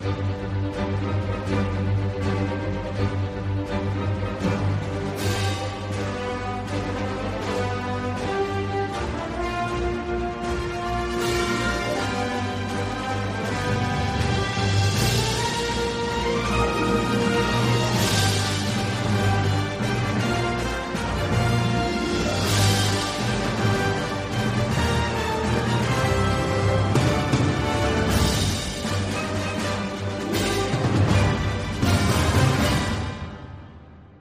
Thank you.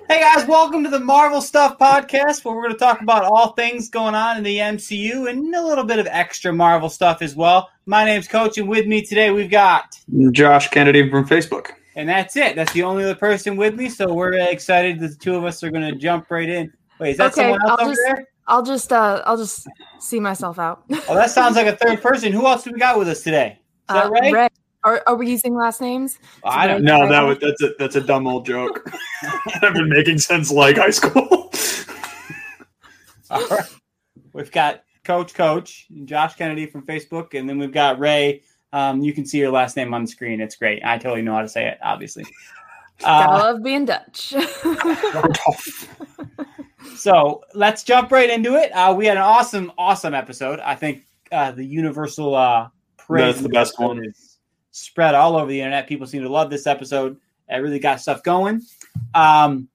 Hey guys, welcome to the Marvel Stuff Podcast, where we're going to talk about all things going on in the MCU and a little bit of extra Marvel stuff as well. My name's Coach, and with me today we've got Josh Kennedy from Facebook. And that's it. That's the only other person with me, so we're excited. The two of us are going to jump right in. Wait, is that Okay, someone else I'll over just- there? I'll just uh I'll just see myself out. Oh, that sounds like a third person. Who else do we got with us today? Is that Uh, right? Ray. Are, are we using last names? I don't know. No, that was that's a that's a dumb old joke. I've been making sense like high school. All right. We've got Coach Coach, Josh Kennedy from Facebook, and then we've got Ray. Um, you can see your last name on the screen. It's great. I totally know how to say it, obviously. Gotta Uh, love being Dutch. so let's jump right into it. Uh, we had an awesome, awesome episode. I think uh, the universal uh, praise That's the best one. is spread all over the internet. People seem to love this episode. It really got stuff going. Um,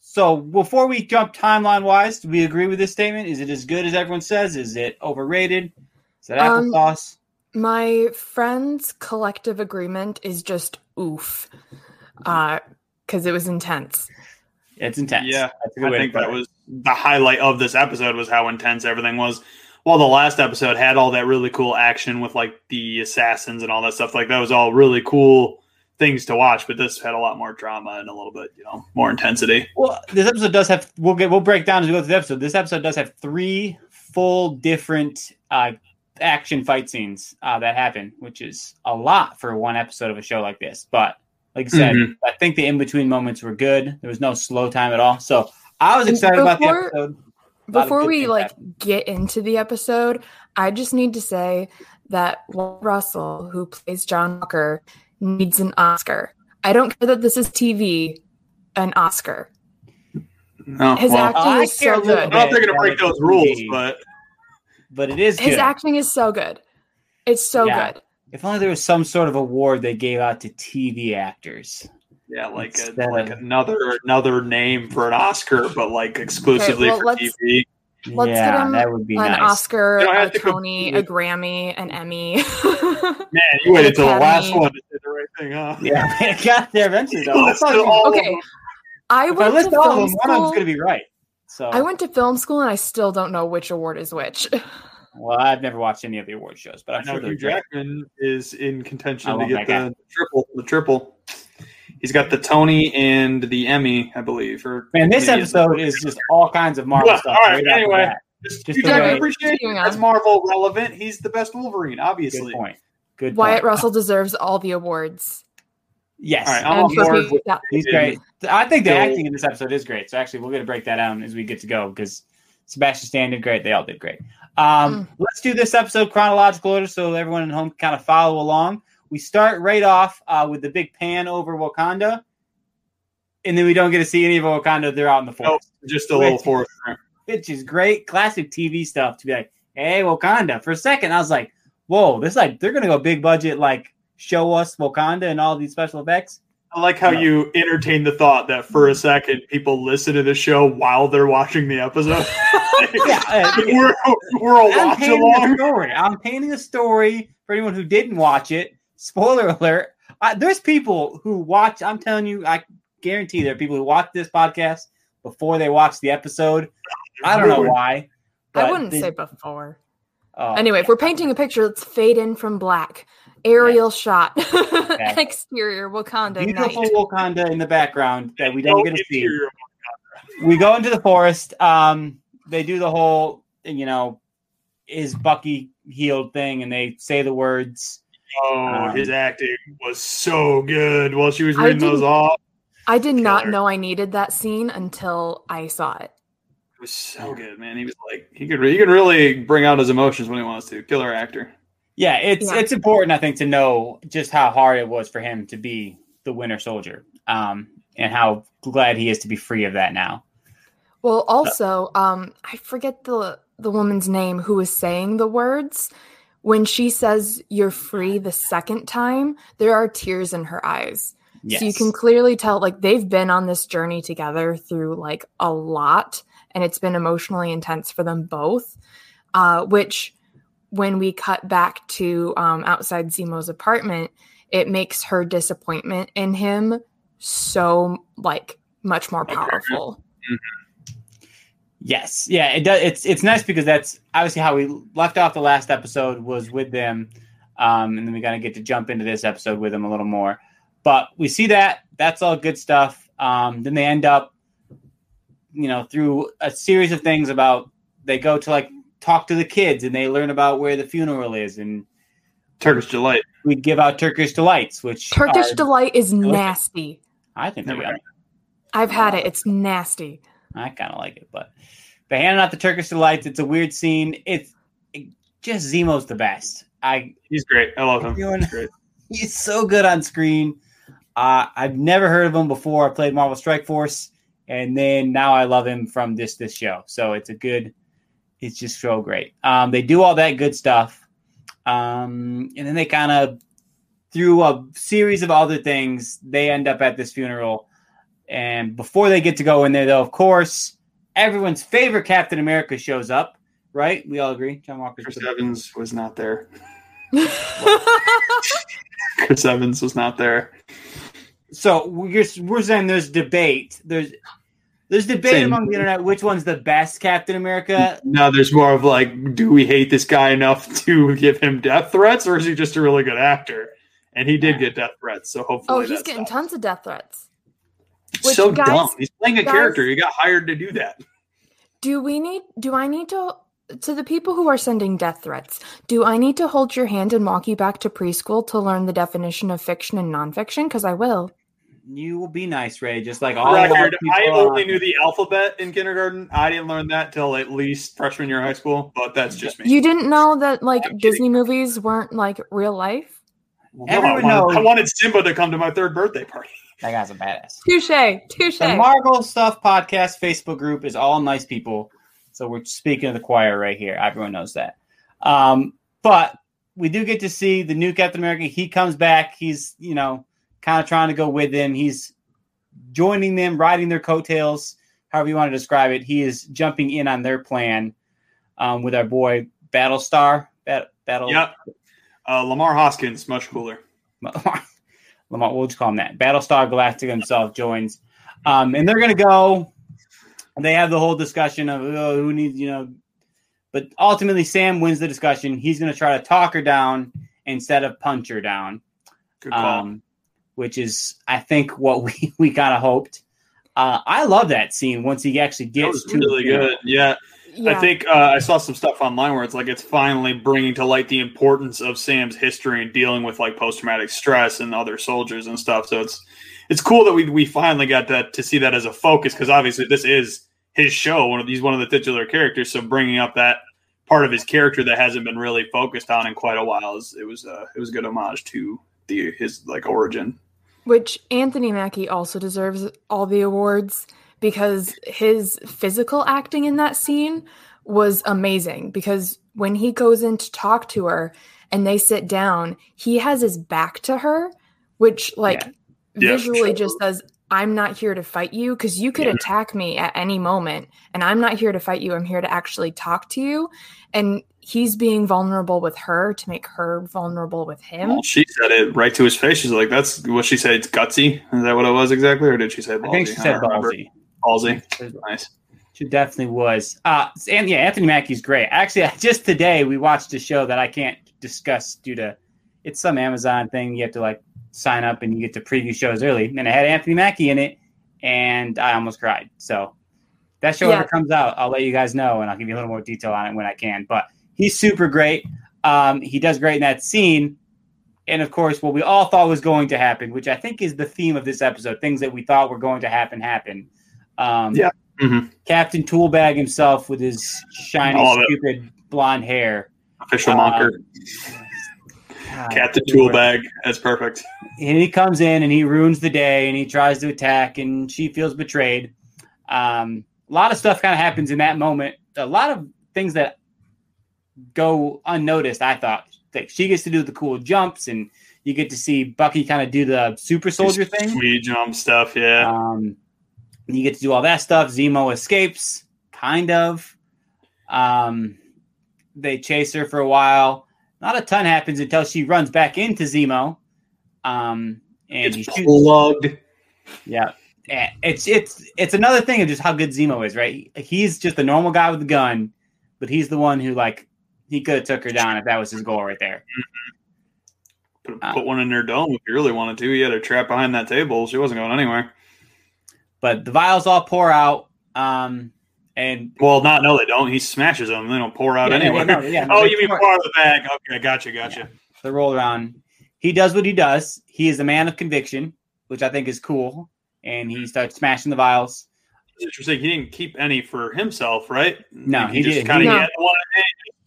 so before we jump timeline wise, do we agree with this statement? Is it as good as everyone says? Is it overrated? Is it Um, applesauce? My friend's collective agreement is just oof. Uh because it was intense. it's intense. yeah, That's a good I think that was the highlight of this episode was how intense everything was. While the last episode had all that really cool action with like the assassins and all that stuff, like that was all really cool things to watch. But this had a lot more drama and a little bit, you know, more intensity. Well, this episode does have. We'll get. We'll break down as we go through the episode. This episode does have three full different uh, action fight scenes uh, that happen, which is a lot for one episode of a show like this. But like I said, Mhm. I think the in between moments were good. There was no slow time at all. So I was And excited about the episode. A lot of Before we like happened. get into the episode, I just need to say that Russell, who plays John Walker, needs an Oscar. I don't care that this is TV, an Oscar. Oh, His well, acting I is so good. I'm not thinking to break those it's rules, but but it is His good. acting is so good. It's so Yeah. good. if only there was some sort of award they gave out to TV actors. Yeah, like a, like another another name for an Oscar, but like exclusively well, for let's- TV. Let's yeah, get him that would be An nice. Oscar, You don't a have to Tony, a Grammy, an Emmy. Man, you waited till the last one to say the right thing, huh? Yeah, it got there eventually though. I Let's thought do you- all okay. them. I if I went to all of film them, one of them's school. going to be right. So, I went to film school and I still don't know which award is which. well, I've never watched any of the award shows, but I I'm know sure they're Hugh great. Jackman is in I contention oh, to oh get that guy. the triple. The triple. He's got the Tony and the Emmy, I believe. Or Man, this episode is just all kinds of Marvel Yeah, stuff. all right, right anyway. bat. Just, just Hugh the Jackman way- appreciation. Continuing That's. Marvel relevant. He's the best Wolverine, obviously. Good obviously. point. Good Wyatt point. Russell deserves all the awards. Yes, All right, I'm And on board he- with yeah. he's great. I think the So- acting in this episode is great. So actually, we're going to break that down as we get to go because Sebastian Stan did great. They all did great. Um, Mm. Let's do this episode chronological order so everyone at home can kind of follow along. We start right off uh, with the big pan over Wakanda, and then we don't get to see any of Wakanda. They're out in the forest. just a little forest, which is great classic TV stuff to be like, hey, Wakanda. For a second, I was like, whoa, this like they're gonna go big budget, like show us Wakanda and all these special effects. I like how No. you entertain the thought that for a second people listen to the show while they're watching the episode. Yeah, we're we're all I'm watch along. story. I'm painting a story for anyone who didn't watch it. Spoiler alert: I, There's people who watch. I'm telling you, I guarantee there are people who watch this podcast before they watch the episode. I don't know why. I wouldn't they- say before. Oh, Anyway, if we're painting a picture, let's fade in from black. Aerial shot. Exterior Wakanda beautiful night. Wakanda in the background that we don't get to see. We go into the forest. Um, they do the whole, you know, is Bucky healed thing, and they say the words. Oh, Um, his acting was so good while she was reading those off. I did not know I needed that scene until I saw it. It was so good, man. He was like he could he could really bring out his emotions when he wants to. Killer actor. Yeah, it's Yeah. it's important, I think, to know just how hard it was for him to be the Winter Soldier, um, and how glad he is to be free of that now. Well, also, um, I forget the the woman's name who was saying the words. When she says you're free the second time, there are tears in her eyes. Yes. So you can clearly tell like they've been on this journey together through like a lot and it's been emotionally intense for them both. Uh, which when we cut back to um, outside Zemo's apartment, it makes her disappointment in him so like much more powerful. Yes, yeah, it does. It's it's nice because that's obviously how we left off the last episode was with them, um, and then we gotta get to jump into this episode with them a little more. But we see that that's all good stuff. Um, then they end up, you know, through a series of things about they go to like talk to the kids and they learn about where the funeral is, and Turkish delight. we give out Turkish delights, which Turkish are- delight is nasty. I think they're Never. I've had it. It's nasty. I kind of like it, but they handing out the Turkish delights. It's a weird scene. It's it, just Zemo's the best. I He's great. I love him. Everyone- He's great. he's so good on screen. Uh, I've never heard of him before. I played Marvel Strike Force, and then now I love him from this this show. So it's a good. It's just so great. Um, they do all that good stuff, um, and then they kind of through a series of other things, they end up at this funeral. And before they get to go in there, though, of course, everyone's favorite Captain America shows up. Right? We all agree. John Walker. Chris Evans was not there. Chris Evans was not there. so we're we're saying there's debate. There's there's debate Same. among the internet which one's the best Captain America. No, there's more of like, do we hate this guy enough to give him death threats, or is he just a really good actor? And he did get death threats, so hopefully. oh, he's getting not- tons of death threats. It's Which, so guys- dumb. He's playing a guys- character. He got hired to do that. Do we need do I need to to the people who are sending death threats, do I need to hold your hand and walk you back to preschool to learn the definition of fiction and nonfiction? Because I will. You will be nice, Ray. Just like all Record. our I only are- knew the alphabet in kindergarten. I didn't learn that till at least freshman year of high school, but that's just me. You didn't know that like I'm kidding. Disney movies weren't like real life? No, Everyone I, wanted, knows- I wanted Simba to come to my third birthday party. That guy's a badass. Touche. Touche. The Marvel Stuff Podcast Facebook group is all nice people. So we're speaking of the choir right here. Everyone knows that. Um, but we do get to see the new Captain America. He comes back. He's, you know, kind of trying to go with them. He's joining them, riding their coattails, however you want to describe it. He is jumping in on their plan um, with our boy Battlestar. Bat- Battle. Yep. Uh, Lemar Hoskins, much cooler. Lemar, we'll just call him that. Battlestar Galactica himself joins, um, and they're gonna go. And they have the whole discussion of oh, who needs, you know. But ultimately, Sam wins the discussion. He's gonna try to talk her down instead of punch her down, Good call. um, which is, I think, what we we kind of hoped. Uh, I love that scene once he actually that gets was to really good. Yeah. Yeah. I think uh, I saw some stuff online where it's like it's finally bringing to light the importance of Sam's history and dealing with like post traumatic stress and other soldiers and stuff. So it's it's cool that we we finally got that to see that as a focus because obviously this is his show. One of he's one of the titular characters, so bringing up that part of his character that hasn't been really focused on in quite a while is it was uh, it was a good homage to the his like origin. Which Anthony Mackie also deserves all the awards because his physical acting in that scene was amazing. Because when he goes in to talk to her and they sit down, he has his back to her, which, like, Yeah, for visually sure. just says, I'm not here to fight you because you could Yeah. attack me at any moment. And I'm not here to fight you. I'm here to actually talk to you. And he's being vulnerable with her to make her vulnerable with him. Well, she said it right to his face. She's like, "That's what she said. It's gutsy." Is that what it was exactly, or did she say ballsy? I think she said don't ballsy. Ballsy. Nice. She definitely was. Uh, and yeah, Anthony Mackie's great. Actually, just today we watched a show that I can't discuss due to it's some Amazon thing. You have to like sign up and you get to preview shows early. And it had Anthony Mackie in it, and I almost cried. So that show Yeah. ever comes out, I'll let you guys know, and I'll give you a little more detail on it when I can. But he's super great. Um, he does great in that scene. And of course, what we all thought was going to happen, which I think is the theme of this episode, things that we thought were going to happen, happen. Um, Yeah. Mhm. Captain Toolbag himself with his shiny, All of it. stupid blonde hair. Official Um, monker. God, Captain Lord. Tool Bag. That's perfect. and he comes in and he ruins the day and he tries to attack and she feels betrayed. Um, a lot of stuff kind of happens in that moment. A lot of things that go unnoticed. I thought like she gets to do the cool jumps and you get to see Bucky kind of do the super soldier thing. Sweet jump stuff. Yeah. Um, you get to do all that stuff. Zemo escapes, kind of. Um, they chase her for a while. Not a ton happens until she runs back into Zemo. Um, and he it's shoots. plugged. Yeah, it's it's it's another thing of just how good Zemo is, right? He's just a normal guy with a gun, but he's the one who like he could have took her down if that was his goal right there. Put, Uh, put one in her dome if you really wanted to. He had her trapped behind that table. She wasn't going anywhere. But the vials all pour out. Um, and Well, not no, they don't. He smashes them. They don't pour out Yeah, yeah, anywhere. no, yeah, no, oh, you mean pour- pour out of the bag? Okay, gotcha, gotcha. the roll around. He does what he does. He is a man of conviction, which I think is cool. And he starts smashing the vials. It's interesting. He didn't keep any for himself, right? No, he, he just kind of No. had one and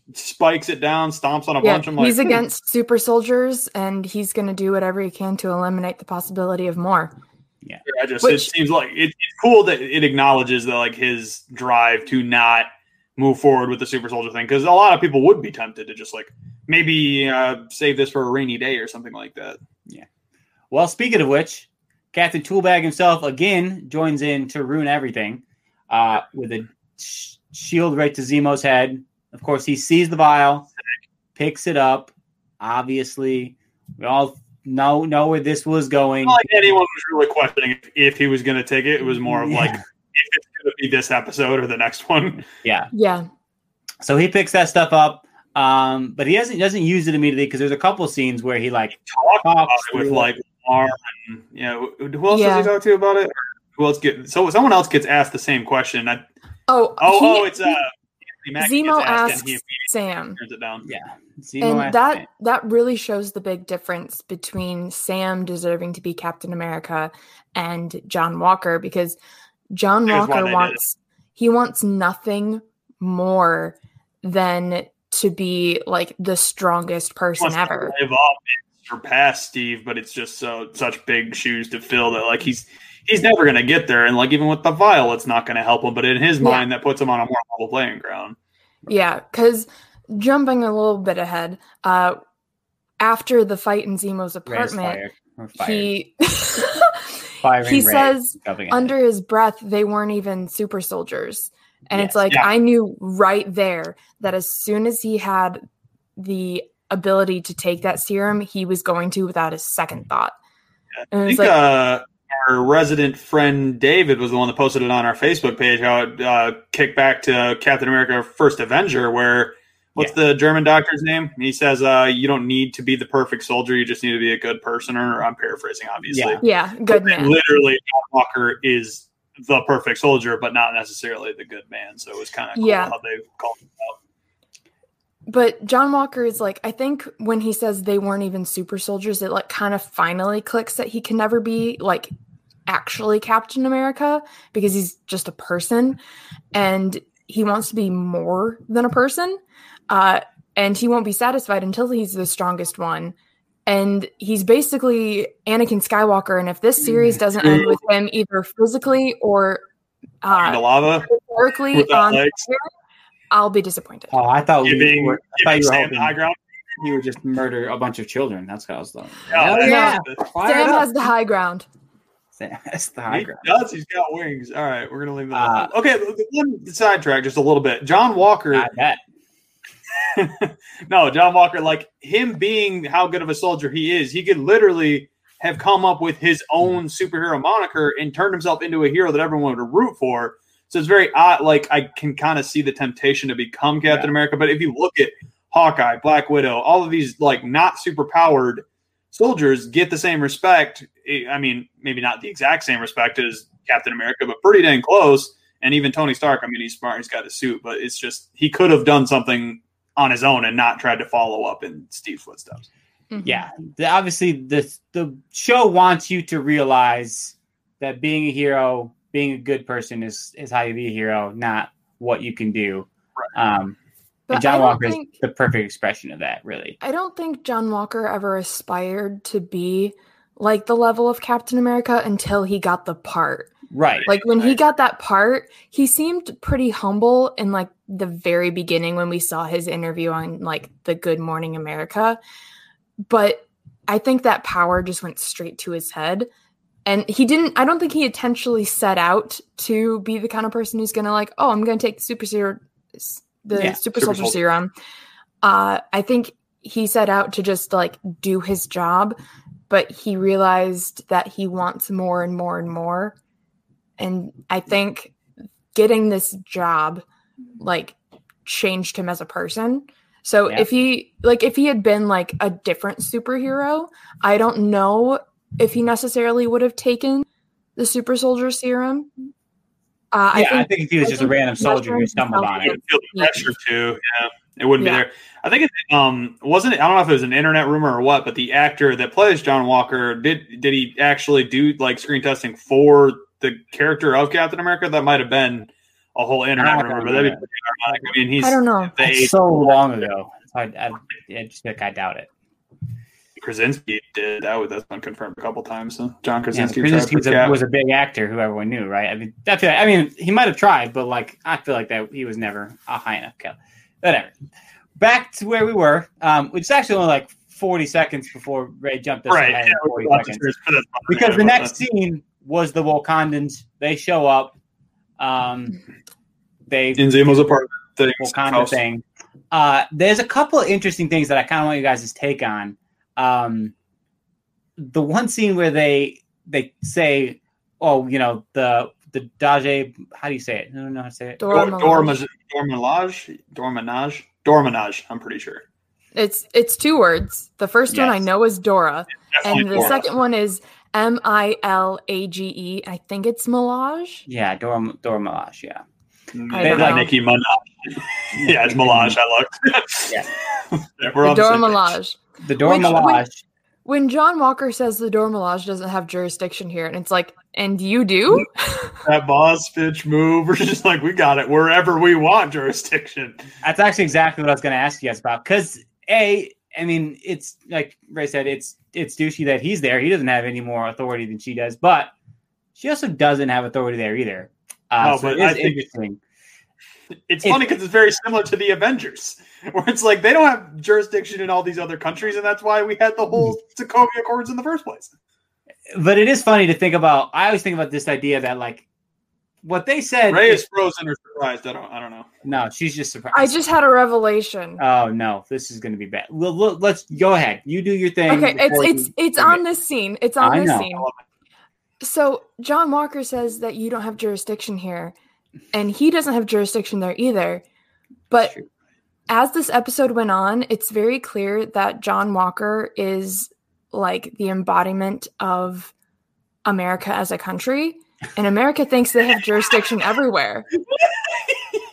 he spikes it down, stomps on a Yeah, bunch. I'm like, he's hmm. against super soldiers, and he's going to do whatever he can to eliminate the possibility of more. Yeah, I just it seems like it, it's cool that it acknowledges that like his drive to not move forward with the super soldier thing because a lot of people would be tempted to just like maybe uh, save this for a rainy day or something like that. Yeah. Well, speaking of which, Captain Toolbag himself again joins in to ruin everything uh, with a sh- shield right to Zemo's head. Of course, he sees the vial, picks it up. Obviously, we all know know where this was going. Not like anyone was really questioning if, if he was going to take it. It was more of like if it's going to be this episode or the next one. Yeah. Yeah, So he picks that stuff up, um, but he doesn't doesn't use it immediately because there's a couple scenes where he like Talk about talks it with through like Lemar and you know who else Yeah. does he talk to about it? Who else get so someone else gets asked the same question. I, Oh, oh, he- oh, it's uh, Anthony Mackie Zemo asked asks and he immediately Sam, turns it down. yeah. Zemo and that it. that really shows the big difference between Sam deserving to be Captain America and John Walker because John Here's why Walker wants he wants nothing more than to be like the strongest person wants to ever. live up and surpass Steve, but it's just so such big shoes to fill that like he's he's never going to get there. And like even with the vial, it's not going to help him. But in his Yeah. mind, that puts him on a more level playing ground. Yeah, because jumping a little bit ahead, uh, after the fight in Zemo's apartment, fired. Or he he says under his breath they weren't even super soldiers, and Yes, it's like yeah. I knew right there that as soon as he had the ability to take that serum, he was going to without a second thought. And I think like, uh, our resident friend David was the one that posted it on our Facebook page. How it uh, kicked back to Captain America: First Avenger, where what's the German doctor's name? He says, uh, "You don't need to be the perfect soldier; you just need to be a good person." Or I'm paraphrasing, obviously. Yeah. yeah, good man. Literally, John Walker is the perfect soldier, but not necessarily the good man. So it was kind of cool Yeah. how they called him out. But John Walker is like, I think when he says they weren't even super soldiers, it like kind of finally clicks that he can never be like actually Captain America because he's just a person and he wants to be more than a person. Uh, and he won't be satisfied until he's the strongest one. And he's basically Anakin Skywalker. And if this series doesn't end with him either physically or the uh, lava metaphorically on fire, I'll be disappointed. Oh, I thought we giving, were. I thought you were Sam hoping high ground. you would just murder a bunch of children. That's what I was thinking. Oh, Hell that's yeah, Sam up. has the high ground. Sam has the high He ground. does. He's got wings. All right, we're gonna leave that. Uh, okay, the- the one sidetrack just a little bit. John Walker. I bet. no, John Walker, like him being how good of a soldier he is, he could literally have come up with his own superhero moniker and turned himself into a hero that everyone would root for. So it's very odd. Like I can kind of see the temptation to become Captain Yeah. America. But if you look at Hawkeye, Black Widow, all of these like not super powered soldiers get the same respect. I- I mean, maybe not the exact same respect as Captain America, but pretty dang close. And even Tony Stark, I mean, he's smart, he's got a suit, but it's just he could have done something on his own and not tried to follow up in Steve's footsteps. Mhm. yeah the, obviously the the show wants you to realize that being a hero being a good person is is how you be a hero not what you can do um But and john walker think- is the perfect expression of that really I don't think John Walker ever aspired to be like the level of Captain America until he got the part. right Like when he got that part, he seemed pretty humble in like the very beginning when we saw his interview on like the Good Morning America. But I think that power just went straight to his head. And he didn't I don't think he intentionally set out to be the kind of person who's gonna like, oh, I'm gonna take the super serum the Yeah, super, super soldier serum. Uh I think he set out to just like do his job, but he realized that he wants more and more and more and i think getting this job like changed him as a person so Yeah. if he like if he had been like a different superhero i don't know if he necessarily would have taken the super soldier serum uh, yeah, I I think think if he was I just a random soldier who stumbled on You it feel the Yeah. pressure too. Yeah, it wouldn't Yeah. be there. I think it um wasn't it. I don't know if it was an internet rumor or what, but the actor that plays John Walker did did he actually do like screen testing for the character of Captain America? That might have been a whole internet I rumor, don't but that'd be know. pretty ironic. I mean, he's i don't know they That's so long ago I, I, I just like i doubt it Krasinski did that. was- That's been confirmed a couple times. So John yeah, Krasinski, Krasinski was a, was a big actor who everyone knew right i mean I feel i mean he might have tried but like i feel like that he was never a high enough kill whatever back to where we were um which is actually only like 40 seconds before ray jumped us right. Yeah, 40 we'll seconds. this one. because the next scene was the Wakandans. They show up. Um, they Inzima's a part of the thing. Wakanda thing. Uh, there's a couple of interesting things that I kind of want you guys' to take on. Um, the one scene where they they say, "Oh, you know the the Dage." How do you say it? I don't know how to say it. Dora Dor- Milaje. Dormanage, Dormanage, Dormanage. I'm pretty sure. it's it's two words the first one i know is dora and the Dora. second one is m-i-l-a-g-e i think it's milage Yeah, Dora Dora Milaje. Yeah, They like know. Nicki Minaj. yeah, it's Milage. I looked. Yeah. Yeah, we're the on the dora same page. milage the Dora Which- Milaje. when John Walker says the Dora Milaje doesn't have jurisdiction here, and it's like, and you do? That boss bitch move. We're just like, we got it wherever we want jurisdiction. That's actually exactly what I was going to ask you guys about. Because a, I mean, it's like Ray said, it's it's douchey that he's there. He doesn't have any more authority than she does, but she also doesn't have authority there either. Uh, No, so but it is I think- interesting. It's funny because it's very similar to the Avengers, where it's like they don't have jurisdiction in all these other countries, and that's why we had the hmm. whole Sokovia Accords in the first place. But it is funny to think about. I always think about this idea that like what they said. Ray is- is frozen or surprised. I don't. I don't know. no, she's just surprised. I just had a revelation. Oh no, this is going to be bad. Well, look, let's go ahead. You do your thing. Okay, it's it's it's on this scene. It's on I this know. scene. So John Walker says that you don't have jurisdiction here, and he doesn't have jurisdiction there either. But True. as this episode went on, it's very clear that John Walker is like the embodiment of America as a country, and America thinks they have jurisdiction everywhere.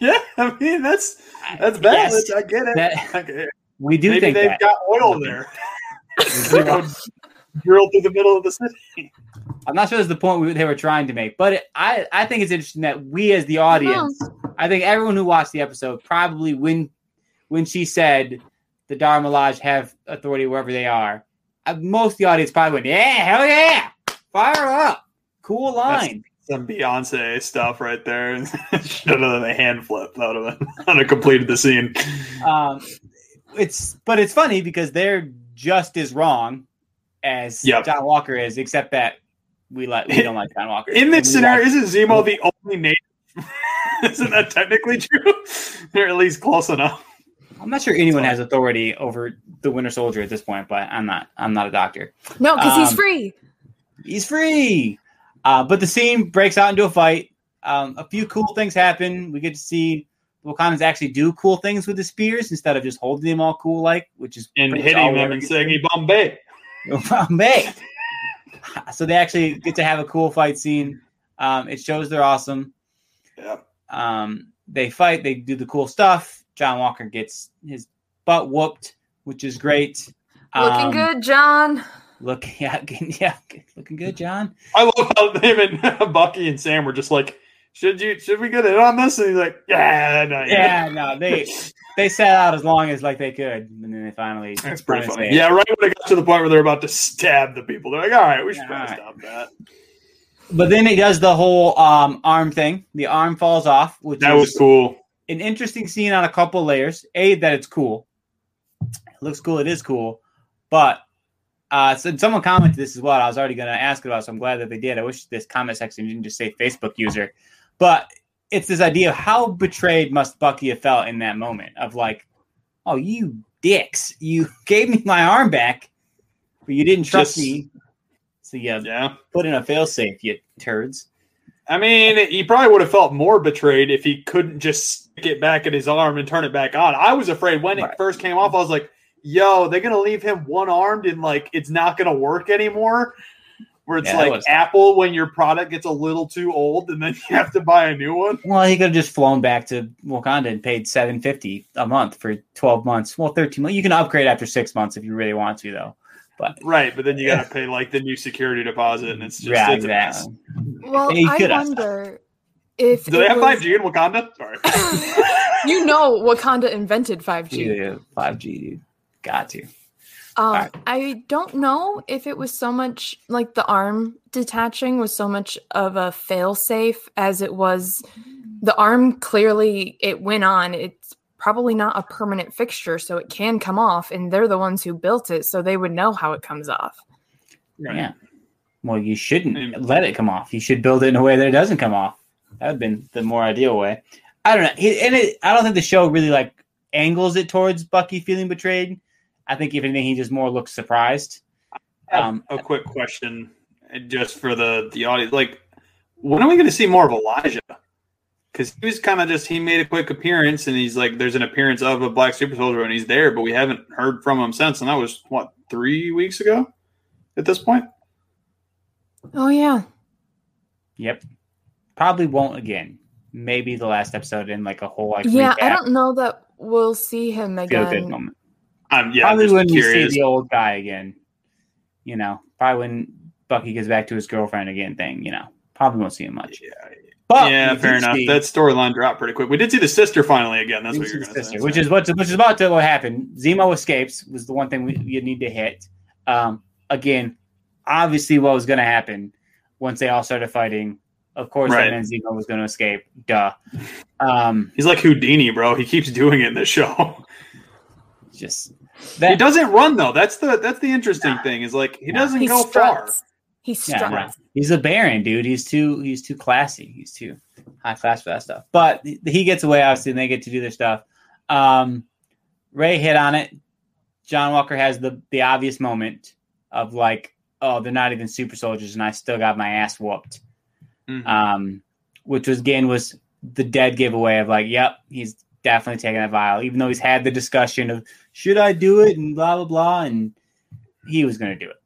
Yeah, I mean that's that's valid. Yes, I get it. that- I get it. we do Maybe think they've that. got oil there. We do. Drill through the middle of the city. I'm not sure that's the point we, they were trying to make, but it, I I think it's interesting that we as the audience, I think everyone who watched the episode probably when when she said the Dora Milaje have authority wherever they are, uh, most of the audience probably went, yeah, hell yeah, fire up, cool line. Some Beyonce stuff right there. Should have done a hand flip. That would have been would have completed the scene. Um, it's but it's funny because they're just as wrong as Yep. John Walker is, except that we like we don't like John Walker. In We this scenario, like- isn't Zemo the only native? isn't that technically true? They're at least close enough. I'm not sure anyone has authority over the Winter Soldier at this point, but I'm not. I'm not a doctor. No, because he's Um, free. He's free. Uh, but the scene breaks out into a fight. Um, a few cool things happen. We get to see the Wakandans actually do cool things with the spears instead of just holding them all cool like, which is And hitting them we're and getting. saying, Bombay. Bombay. so they actually get to have a cool fight scene. Um, it shows they're awesome. Yeah. Um, they fight. They do the cool stuff. John Walker gets his butt whooped, which is great. Looking Um, good, John. Look, yeah, yeah, looking good, John. I love how him and Bucky and Sam were just like, should you should we get in on this? And he's like, Yeah, no, Yeah, no, they they sat out as long as like they could, and then they finally. That's pretty funny. it. Yeah, right when it got to the point where they're about to stab the people, they're like, all right, we should Yeah, probably all stop that. But then he does the whole um, arm thing. The arm falls off, which That is was cool. an interesting scene on a couple layers. A that it's cool. It looks cool. It is cool, but uh, so someone commented this as well. I was already going to ask about, so I'm glad that they did. I wish this comment section didn't just say Facebook user, but it's this idea of how betrayed must Bucky have felt in that moment of like, oh, you dicks, you gave me my arm back, but you didn't trust Just- me, so you Yeah. put in a failsafe, you turds. I mean, he probably would have felt more betrayed if he couldn't just stick it back at his arm and turn it back on. I was afraid when Right. it first came off, I was like, yo, they're going to leave him one armed and like it's not going to work anymore. Where it's Yeah, like was- Apple when your product gets a little too old and then you have to buy a new one. Well, he could have just flown back to Wakanda and paid seven fifty a month for twelve months. Well, thirteen months. You can upgrade after six months if you really want to, though. But Right, but then you got to pay like the new security deposit and it's just yeah, it's a mess. exactly. Well, He I could have. wonder if Do they it have was- 5G in Wakanda? Sorry. you know Wakanda invented 5G. Yeah, five G, dude. Got to. Um, Alright. I don't know if it was so much like the arm detaching was so much of a failsafe as it was the arm clearly it went on. It's probably not a permanent fixture, so it can come off, and they're the ones who built it, so they would know how it comes off. Yeah. Well, you shouldn't Mm. let it come off. You should build it in a way that it doesn't come off. That would have been the more ideal way. I don't know. And it, I don't think the show really like angles it towards Bucky feeling betrayed. I think if anything, he just more looks surprised. Um, a quick question, just for the the audience. Like, when are we going to see more of Elijah? Because he was kind of just he made a quick appearance, and he's like, "There's an appearance of a black super soldier," and he's there, but we haven't heard from him since. And that was what three weeks ago. At this point, Oh yeah. Yep. Probably won't again. Maybe the last episode in like a whole like Yeah, I don't know that we'll see him feel good again. Yeah, probably when we see the old guy again. You know, probably when Bucky gets back to his girlfriend again. Thing, you know, probably won't see him much. Yeah, But yeah, fair enough. see- That storyline dropped pretty quick. We did see the sister finally again. That's what you're going to sister, say. which is what which is about to happen. Zemo escapes was the one thing we you need to hit. Um, again, obviously, what was going to happen once they all started fighting. Of course, Right. that meant Zemo was going to escape. Duh. Um, He's like Houdini, bro. He keeps doing it in the show. just he doesn't run though. That's the that's the interesting thing. Is like he Nah. doesn't He go far. struts. Yeah, struts. right. He's a baron, dude. He's too he's too classy. He's too high class for that stuff. But he gets away, obviously, and they get to do their stuff. Um, Ray hit on it. John Walker has the the obvious moment of like, oh, they're not even super soldiers, and I still got my ass whooped. Mhm. Um, which was again was the dead giveaway of like, yep, he's definitely taking that vial, even though he's had the discussion of should I do it and blah blah blah, and he was going to do it.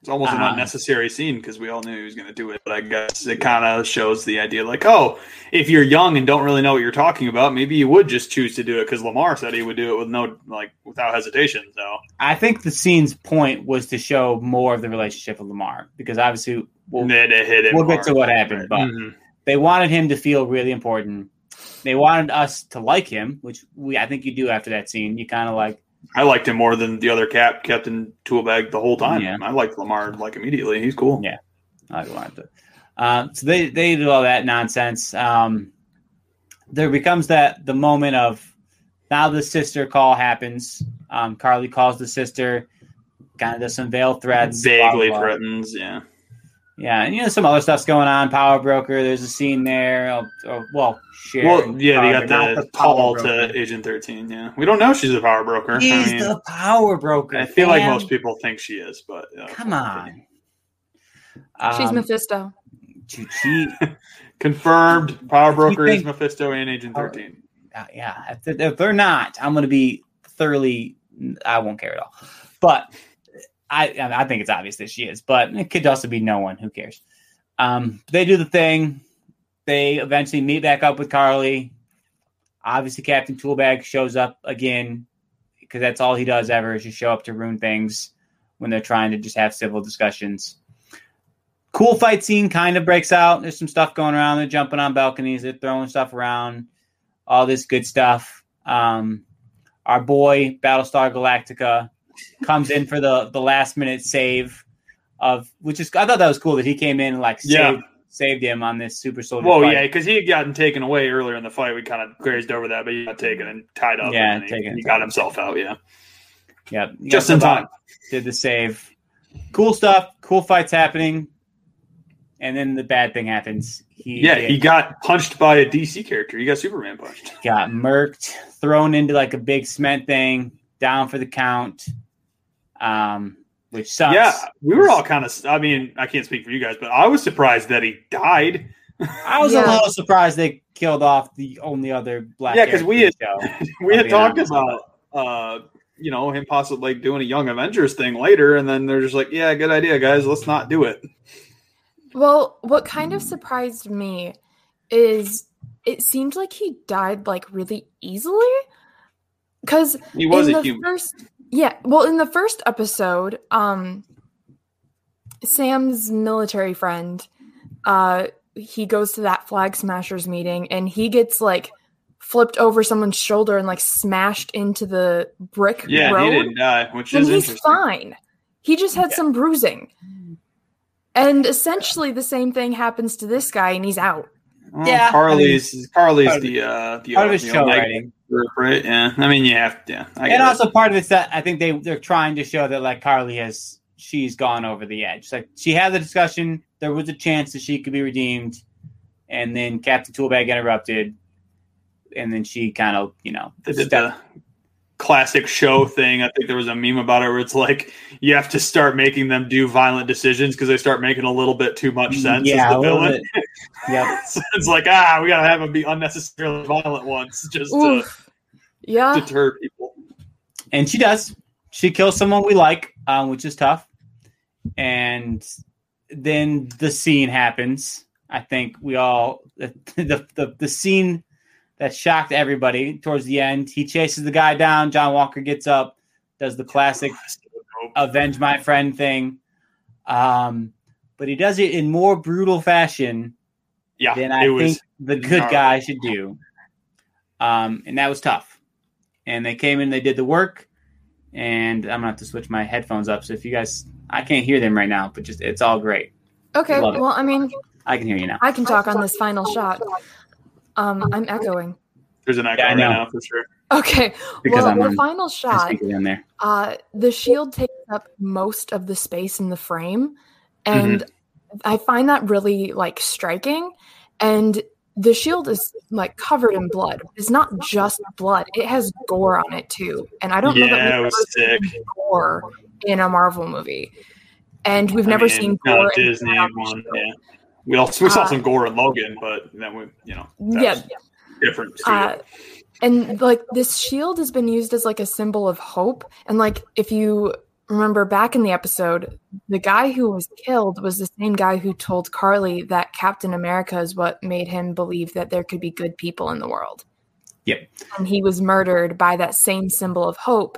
It's almost an Uh, unnecessary scene because we all knew he was going to do it. But I guess it kind of shows the idea, like, oh, if you're young and don't really know what you're talking about, maybe you would just choose to do it because Lemar said he would do it with no, like, without hesitation. So I think the scene's point was to show more of the relationship with Lemar because obviously we'll, we'll get to what happened, but Mhm. they wanted him to feel really important. They wanted us to like him, which we I think you do after that scene. You kind of like, I liked him more than the other cap Captain Toolbag the whole time. Yeah. I liked Lemar like immediately. He's cool. Yeah. I liked it. Uh, so they they do all that nonsense. Um, there becomes that the moment of now the sister call happens. Um, Karli calls the sister, kind of does some veil threats, blah, Vaguely blah, blah. threatens. Yeah. Yeah, and you know some other stuff's going on. Power broker. There's a scene there. Oh, oh, well, share. Well, yeah, they got not the, call to Agent 13. Yeah. We don't know she's a power broker. He's I mean, the power broker. I feel like most people think she is, but uh, Come on. She's Um, Mephisto. she, she- Confirmed. Power You broker is Mephisto and Agent Thirteen. Uh, yeah, if they're, if they're not, I'm going to be thoroughly. I won't care at all. But I, I think it's obvious that she is. But it could also be no one. Who cares? Um, they do the thing. They eventually meet back up with Karli. Obviously, Captain Toolbag shows up again because that's all he does ever is just show up to ruin things when they're trying to just have civil discussions. Cool fight scene kind of breaks out. There's some stuff going around. They're jumping on balconies. They're throwing stuff around. All this good stuff. Um, our boy Battlestar Galactica comes in for the the last minute save of which is I thought that was cool that he came in and like Yeah. saved, saved him on this super soldier. Well, yeah, because he had gotten taken away earlier in the fight. We kind of grazed over that, but he got taken and tied up. Yeah, and he, taken he got himself out. Yeah, yeah, just in time. Did the save. Cool stuff. Cool fights happening. And then the bad thing happens. He Yeah, he got punched by a DC character. He got Superman punched. got murked, thrown into like a big cement thing, down for the count. Um, which sucks. Yeah, we were all kind of. I mean, I can't speak for you guys, but I was surprised that he died. I was a little surprised they killed off the only other black. Yeah, because we had- character show. we had talked honest. about, uh, you know, him possibly like doing a Young Avengers thing later, and then they're just like, "Yeah, good idea, guys. Let's not do it." Well, what kind of surprised me is it seemed like he died like really easily. Because He was in a the human. first, yeah, well, in the first episode, um, Sam's military friend, uh, he goes to that flag smashers meeting and he gets like flipped over someone's shoulder and like smashed into the brick yeah, road. he didn't die, which and is he's fine. He just had Yeah. some bruising. And essentially the same thing happens to this guy and he's out. Well, Yeah, Karli's Karli's part of the uh, the Part of the show writing. group, right? Yeah, I mean, you have to. yeah, I and it. also part of it's that I think they they're trying to show that like Karli has she's gone over the edge. Like she had the discussion, there was a chance that she could be redeemed, and then Captain Toolbag interrupted, and then she kind of you know stepped- the classic show thing. I think there was a meme about it where it's like you have to start making them do violent decisions because they start making a little bit too much sense yeah, as the villain. bit. Yep. So it's like ah, we gotta have them be unnecessarily violent once just to Yeah. deter people. and she does. She kills someone we like, um, which is tough. And then the scene happens. I think we all the the the, the scene that shocked everybody towards the end. He chases the guy down. John Walker gets up, does the classic avenge my friend thing. Um, but he does it in more brutal fashion Yeah, than I was think the good gnarly. guy should do. Um, and that was tough. And they came in, they did the work, and I'm gonna have to switch my headphones up. So if you guys, I can't hear them right now, but just it's all great. Okay. Love. Well, I mean, I can hear you now. I can talk on this final shot. Um, I'm echoing. there's an echo Yeah, right now for sure. Okay. Because well, I'm the on- final shot, speak in there. uh, the shield takes up most of the space in the frame, and Mm-hmm. I find that really like striking. And the shield is like covered in blood. It's not just blood; it has gore on it too. And I don't know Yeah, that it we've was ever sick. seen gore in a Marvel movie, and we've I never mean, seen gore in Disney one. Yeah, we also we saw Uh, some gore in Logan, but then we you know that Yeah, different. uh, and like this shield has been used as like a symbol of hope and like if you remember back in the episode the guy who was killed was the same guy who told karli that captain america is what made him believe that there could be good people in the world. Yep. and he was murdered by that same symbol of hope.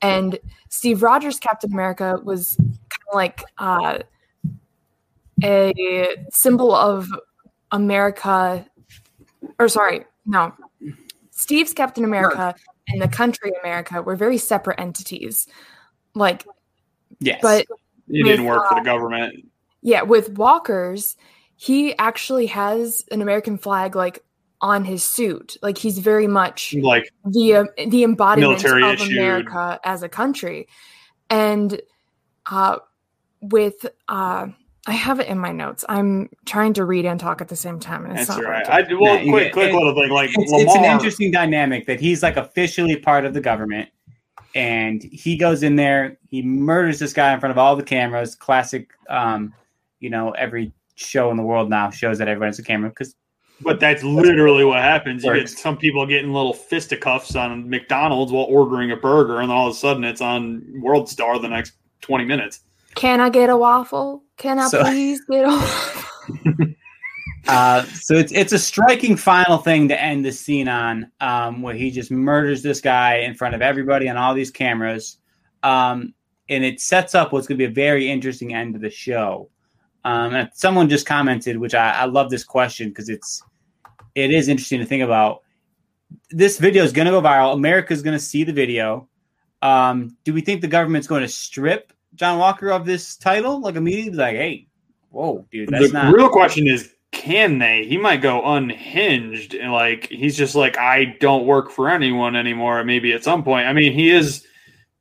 And steve rogers captain america was kind of like uh, a symbol of america or sorry no. Steve's captain america and the country america were very separate entities like Yes. but he didn't with, work for uh, the government. yeah with walkers he actually has an american flag like on his suit like he's very much Like the uh, the embodiment Military of issued. America as a country, and uh, with uh, I have it in my notes. I'm trying to read and talk at the same time, and it's that's not right. I well, Yeah, you quick, quick it- little thing. Like it's, Lemar, it's an interesting dynamic that he's like officially part of the government and he goes in there he murders this guy in front of all the cameras classic um you know every show in the world now shows that everyone has a camera because But that's literally what happens. You get some people getting little fisticuffs on McDonald's while ordering a burger, and all of a sudden it's on World Star the next 20 minutes. Can I get a waffle? Can I So- please get a waffle? Uh, so it's it's a striking final thing to end the scene on, um, where he just murders this guy in front of everybody on all these cameras, um, and it sets up what's going to be a very interesting end to the show. Um, and someone just commented, which I, I love this question because it's it is interesting to think about. This video is going to go viral. America's going to see the video. Um, do we think the government's going to strip John Walker of this title like immediately? Like, hey, whoa, dude, that's the not. real question is, can they? He might go unhinged, and like he's just like, I don't work for anyone anymore. Maybe at some point. I mean, he is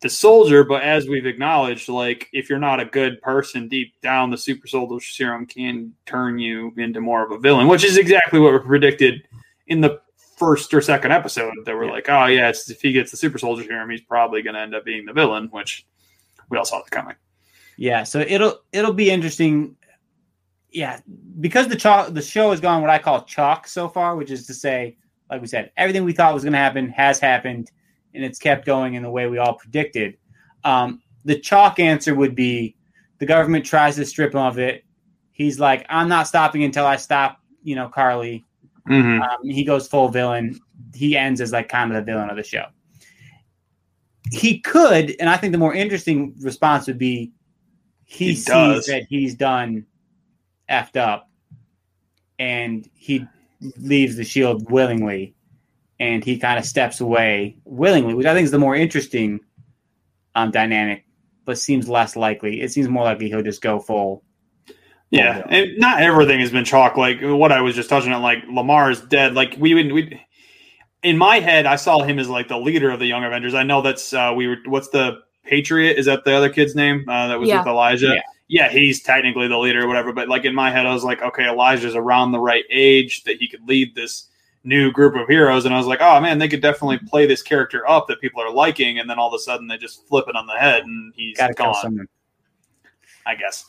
the soldier, but as we've acknowledged, like if you're not a good person deep down, the super soldier serum can turn you into more of a villain, which is exactly what we predicted in the first or second episode. That were like, oh yeah, if he gets the super soldier serum, he's probably going to end up being the villain, which we all saw that coming. Yeah, so it'll it'll be interesting. Yeah, because the chalk the show has gone what I call chalk so far, which is to say, like we said, everything we thought was going to happen has happened, and it's kept going in the way we all predicted. Um, the chalk answer would be the government tries to strip him of it. He's like, I'm not stopping until I stop, you know, Karli. Mm-hmm. Um, he goes full villain. He ends as like kind of the villain of the show. He could, and I think the more interesting response would be he, He sees does. that he's done effed up, and he leaves the shield willingly, and he kind of steps away willingly, which I think is the more interesting um, dynamic, but seems less likely. It seems more likely he'll just go full. Yeah, and not everything has been chalk. Like what I was just touching on, like Lemar is dead. Like we would, we in my head, I saw him as like the leader of the Young Avengers. I know that's uh, we were. What's the Patriot? Is that the other kid's name? Uh, that was Yeah. with Elijah. Yeah. Yeah. he's technically the leader or whatever. But like in my head, I was like, okay, Elijah's around the right age that he could lead this new group of heroes. And I was like, oh man, they could definitely play this character up that people are liking. And then all of a sudden, they just flip it on the head and he's Got to gone. someone. I guess.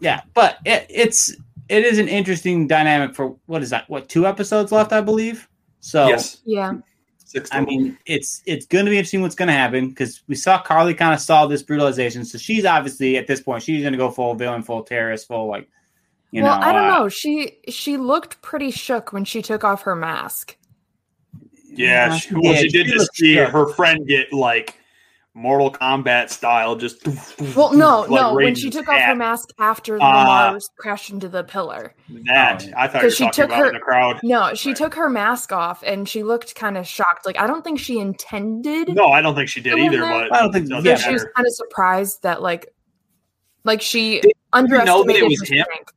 Yeah, but it, it's it is an interesting dynamic for what is that? What two episodes left, I believe. So yes. Yeah. Six I mean, it's it's going to be interesting what's going to happen because we saw Karli kind of solve this brutalization. So she's obviously at this point she's going to go full villain, full terrorist, full like you well, know. I don't uh, know. She she looked pretty shook when she took off her mask. Yeah, she, well, yeah, she did she just see shook. her friend get like Mortal Kombat style, just Well, no, like no. When she took off her mask after Ah. Lemar crashed into the pillar. That Oh. I thought you she took about her- in the crowd. No, she Right. took her mask off and she looked kind of shocked. Like I don't think she intended. No, I don't think she did either. there? But I don't think- it doesn't So yeah, she was kind of surprised that like, like she Did know that underestimated it was him? strength.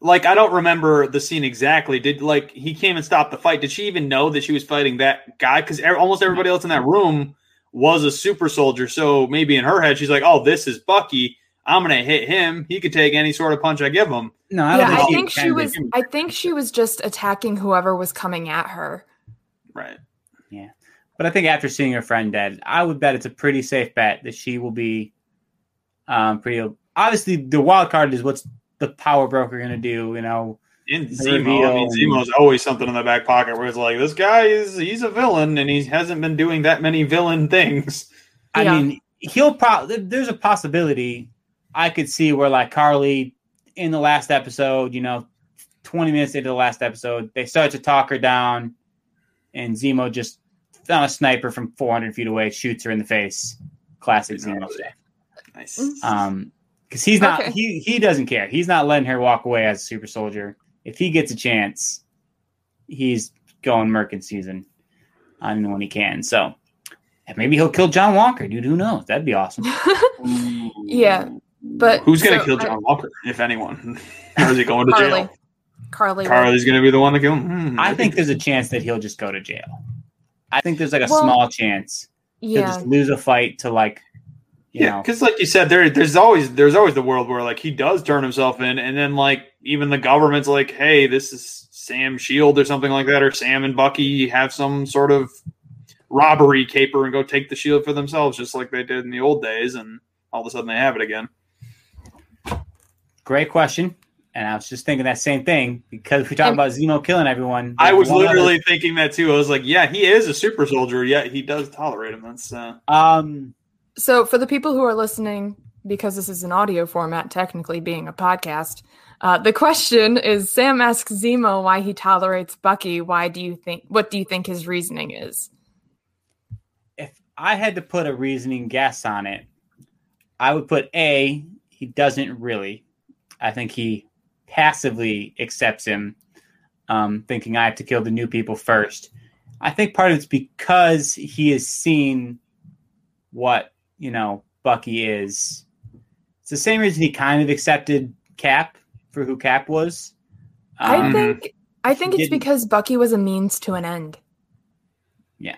like I don't remember the scene exactly. Did like he came and stopped the fight? Did she even know that she was fighting that guy? Because almost everybody else in that room was a super soldier. So maybe in her head, she's like, "Oh, this is Bucky. I'm gonna hit him. He could take any sort of punch I give him." No, I don't Yeah, I think, think she intended- was. I think she was just attacking whoever was coming at her. Right. Yeah, but I think after seeing her friend dead, I would bet it's a pretty safe bet that she will be um, pretty. Obviously, the wild card is what's the power broker going to do. You know, And The Zemo, I mean, and- Zemo's always something in the back pocket where it's like, this guy is he's a villain and he hasn't been doing that many villain things. I Yeah. mean, he'll probably. There's a possibility I could see where like Karli in the last episode, you know, 20 minutes into the last episode, they start to talk her down, and Zemo just on a sniper from 400 feet away shoots her in the face. Classic Zemo stuff. Nice. Mm. Um, because he's not Okay. he he doesn't care. He's not letting her walk away as a super soldier. If he gets a chance, he's going Merkin season on when he can. So and maybe he'll kill John Walker, dude. Who knows? That'd be awesome. Yeah, but Who's gonna so kill I- John Walker, if anyone? or is he going to Karli. jail? Karli. will. Karli's gonna be the one to kill him. Hmm, I maybe. think there's a chance that he'll just go to jail. I think there's like a Well, small chance he'll just lose a fight to like, you Yeah, because like you said, there there's always there's always the world where like he does turn himself in, and then like even the government's like, hey, this is Sam Shield or something like that, or Sam and Bucky have some sort of robbery caper and go take the shield for themselves, just like they did in the old days, and all of a sudden they have it again. great question. And I was just thinking that same thing because we talk And- about Zemo killing everyone. I was one other- literally thinking that too. I was like, yeah, he is a super soldier, yet he does tolerate him. That's uh, um So, for the people who are listening, because this is an audio format, technically being a podcast, uh, the question is: Sam asks Zemo why he tolerates Bucky. Why do you think? What do you think his reasoning is? if I had to put a reasoning guess on it, I would put A, he doesn't really. I think he passively accepts him, um, thinking I have to kill the new people first. I think part of it's because he has seen what, you know, Bucky is. It's the same reason he kind of accepted Cap for who Cap was. I Um, think. I think it's didn't- because Bucky was a means to an end. Yeah.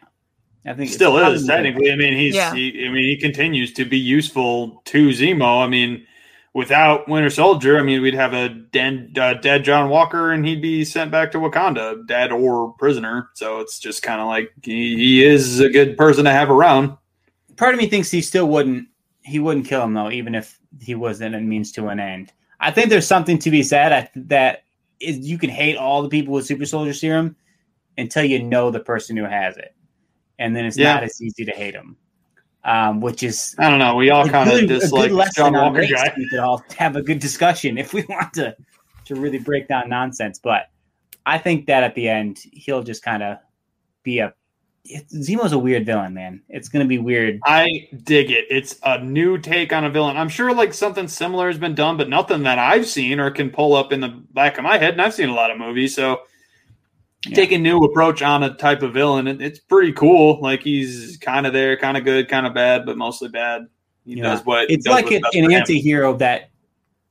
I think it's still is technically. I mean, he's. Yeah. He, I mean, he continues to be useful to Zemo. I mean, without Winter Soldier, I mean, we'd have a dead, uh, dead John Walker, and he'd be sent back to Wakanda, dead or prisoner. So it's just kind of like he, he is a good person to have around. Part of me thinks he still wouldn't he wouldn't kill him though even if he wasn't a means to an end i think there's something to be said that is you can hate all the people with super soldier serum until you know the person who has it and then it's Yeah. not as easy to hate them. um, which is I don't know. We all kind of dislike John Walker guy. We could all have a good discussion if we want to to really break down nonsense. But I think that at the end he'll just kind of be a. It, Zemo's a weird villain, man. It's gonna be weird. I dig it. It's a new take on a villain. I'm sure like something similar has been done, but nothing that I've seen or can pull up in the back of my head. And I've seen a lot of movies, so Yeah. take a new approach on a type of villain. It, it's pretty cool. Like he's kind of there, kind of good, kind of bad, but mostly bad. He Yeah. does what It's does like an, an anti-hero that,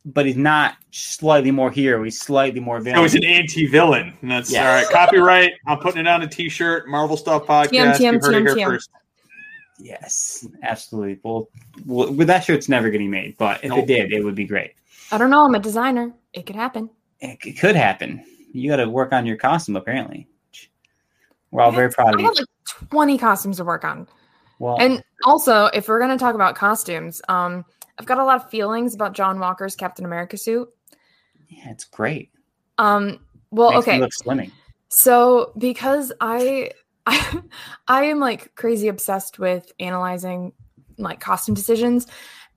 but he's not slightly more hero. He's slightly more villain. No, he's an anti-villain. And that's Yes. all right. Copyright. I'm putting it on a T-shirt. Marvel Stuff Podcast. TM, you heard it here TM. first. yes, absolutely. Well, well, with that shirt's never getting made, but if Nope. it did, it would be great. I don't know. I'm a designer. It could happen. It, c- could happen. You got to work on your costume, apparently. We're all very proud of I you. have like 20 costumes to work on. Well, And also, if we're going to talk about costumes, um, I've got a lot of feelings about John Walker's Captain America suit. yeah, it's great. Um, well, Makes okay. look slimming. So because I, I I am like crazy obsessed with analyzing like costume decisions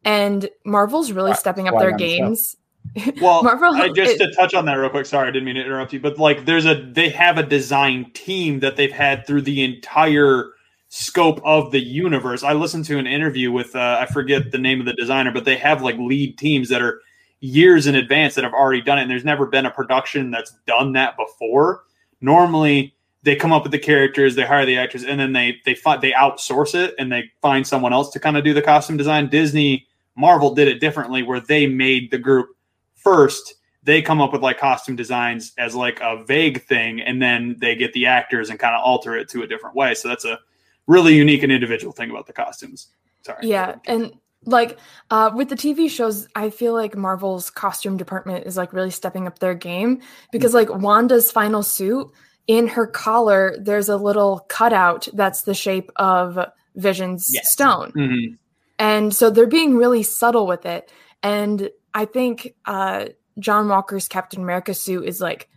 and Marvel's really Why- stepping up their on the show? games. Well, Marvel- I, just it- to touch on that real quick. Sorry, I didn't mean to interrupt you, but like, there's a they have a design team that they've had through the entire scope of the universe. I listened to an interview with uh, I forget the name of the designer, but they have like lead teams that are years in advance that have already done it. And there's never been a production that's done that before. Normally, they come up with the characters, they hire the actors, and then they they find they outsource it and they find someone else to kind of do the costume design. Disney, Marvel did it differently, where they made the group first they come up with like costume designs as like a vague thing and then they get the actors and kind of alter it to a different way so that's a really unique and individual thing about the costumes sorry Yeah, and like uh, with the TV shows, I feel like Marvel's costume department is like really stepping up their game because like Wanda's final suit in her collar, there's a little cutout that's the shape of Vision's Yes. stone. Mhm. And so they're being really subtle with it. And I think uh, John Walker's Captain America suit is like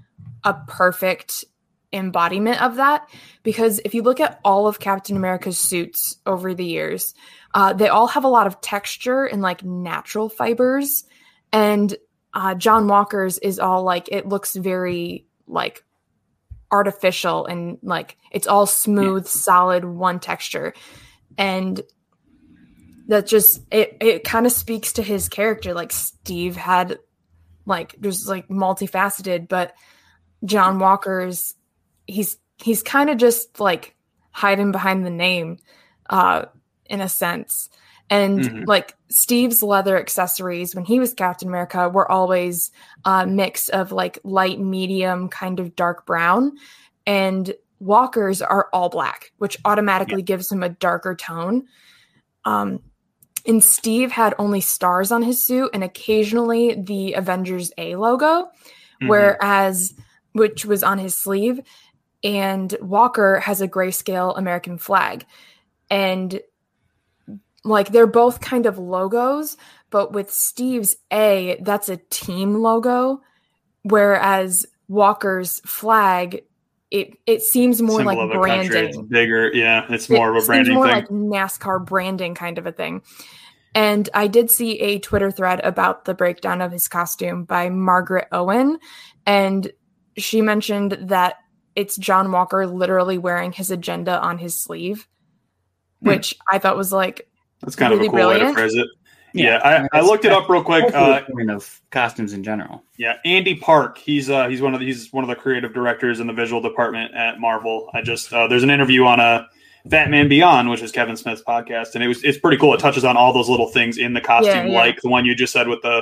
a perfect embodiment of that. Because if you look at all of Captain America's suits over the years, uh, they all have a lot of texture and like natural fibers. And uh, John Walker's is all like, it looks very like artificial and like it's all smooth, solid, one texture. And that just it it kind of speaks to his character like steve had like there's like multifaceted but john walker's he's he's kind of just like hiding behind the name uh in a sense and Mhm. like steve's leather accessories when he was captain america were always a mix of like light medium kind of dark brown and walker's are all black which automatically gives him a darker tone um and Steve had only stars on his suit and occasionally the Avengers A logo, Mhm. whereas which was on his sleeve, and Walker has a grayscale American flag. And like they're both kind of logos, but with Steve's A, that's a team logo. whereas Walker's flag it it seems more Symbol like a country, branding. It's bigger. Yeah, it's It more of a branding more thing. like NASCAR branding kind of a thing. And I did see a Twitter thread about the breakdown of his costume by Margaret Owen, and she mentioned that it's John Walker literally wearing his agenda on his sleeve, Hmm. which I thought was like That's kind really of a cool way to brilliant. phrase it. Yeah, Yeah, I I, I looked it up real quick. Uh, point of costumes in general. Yeah, Andy Park. He's uh he's one of the, he's one of the creative directors in the visual department at Marvel. I just uh, there's an interview on a Fatman Beyond, which is Kevin Smith's podcast, and it was it's pretty cool. It touches on all those little things in the costume, Yeah, yeah. like the one you just said with the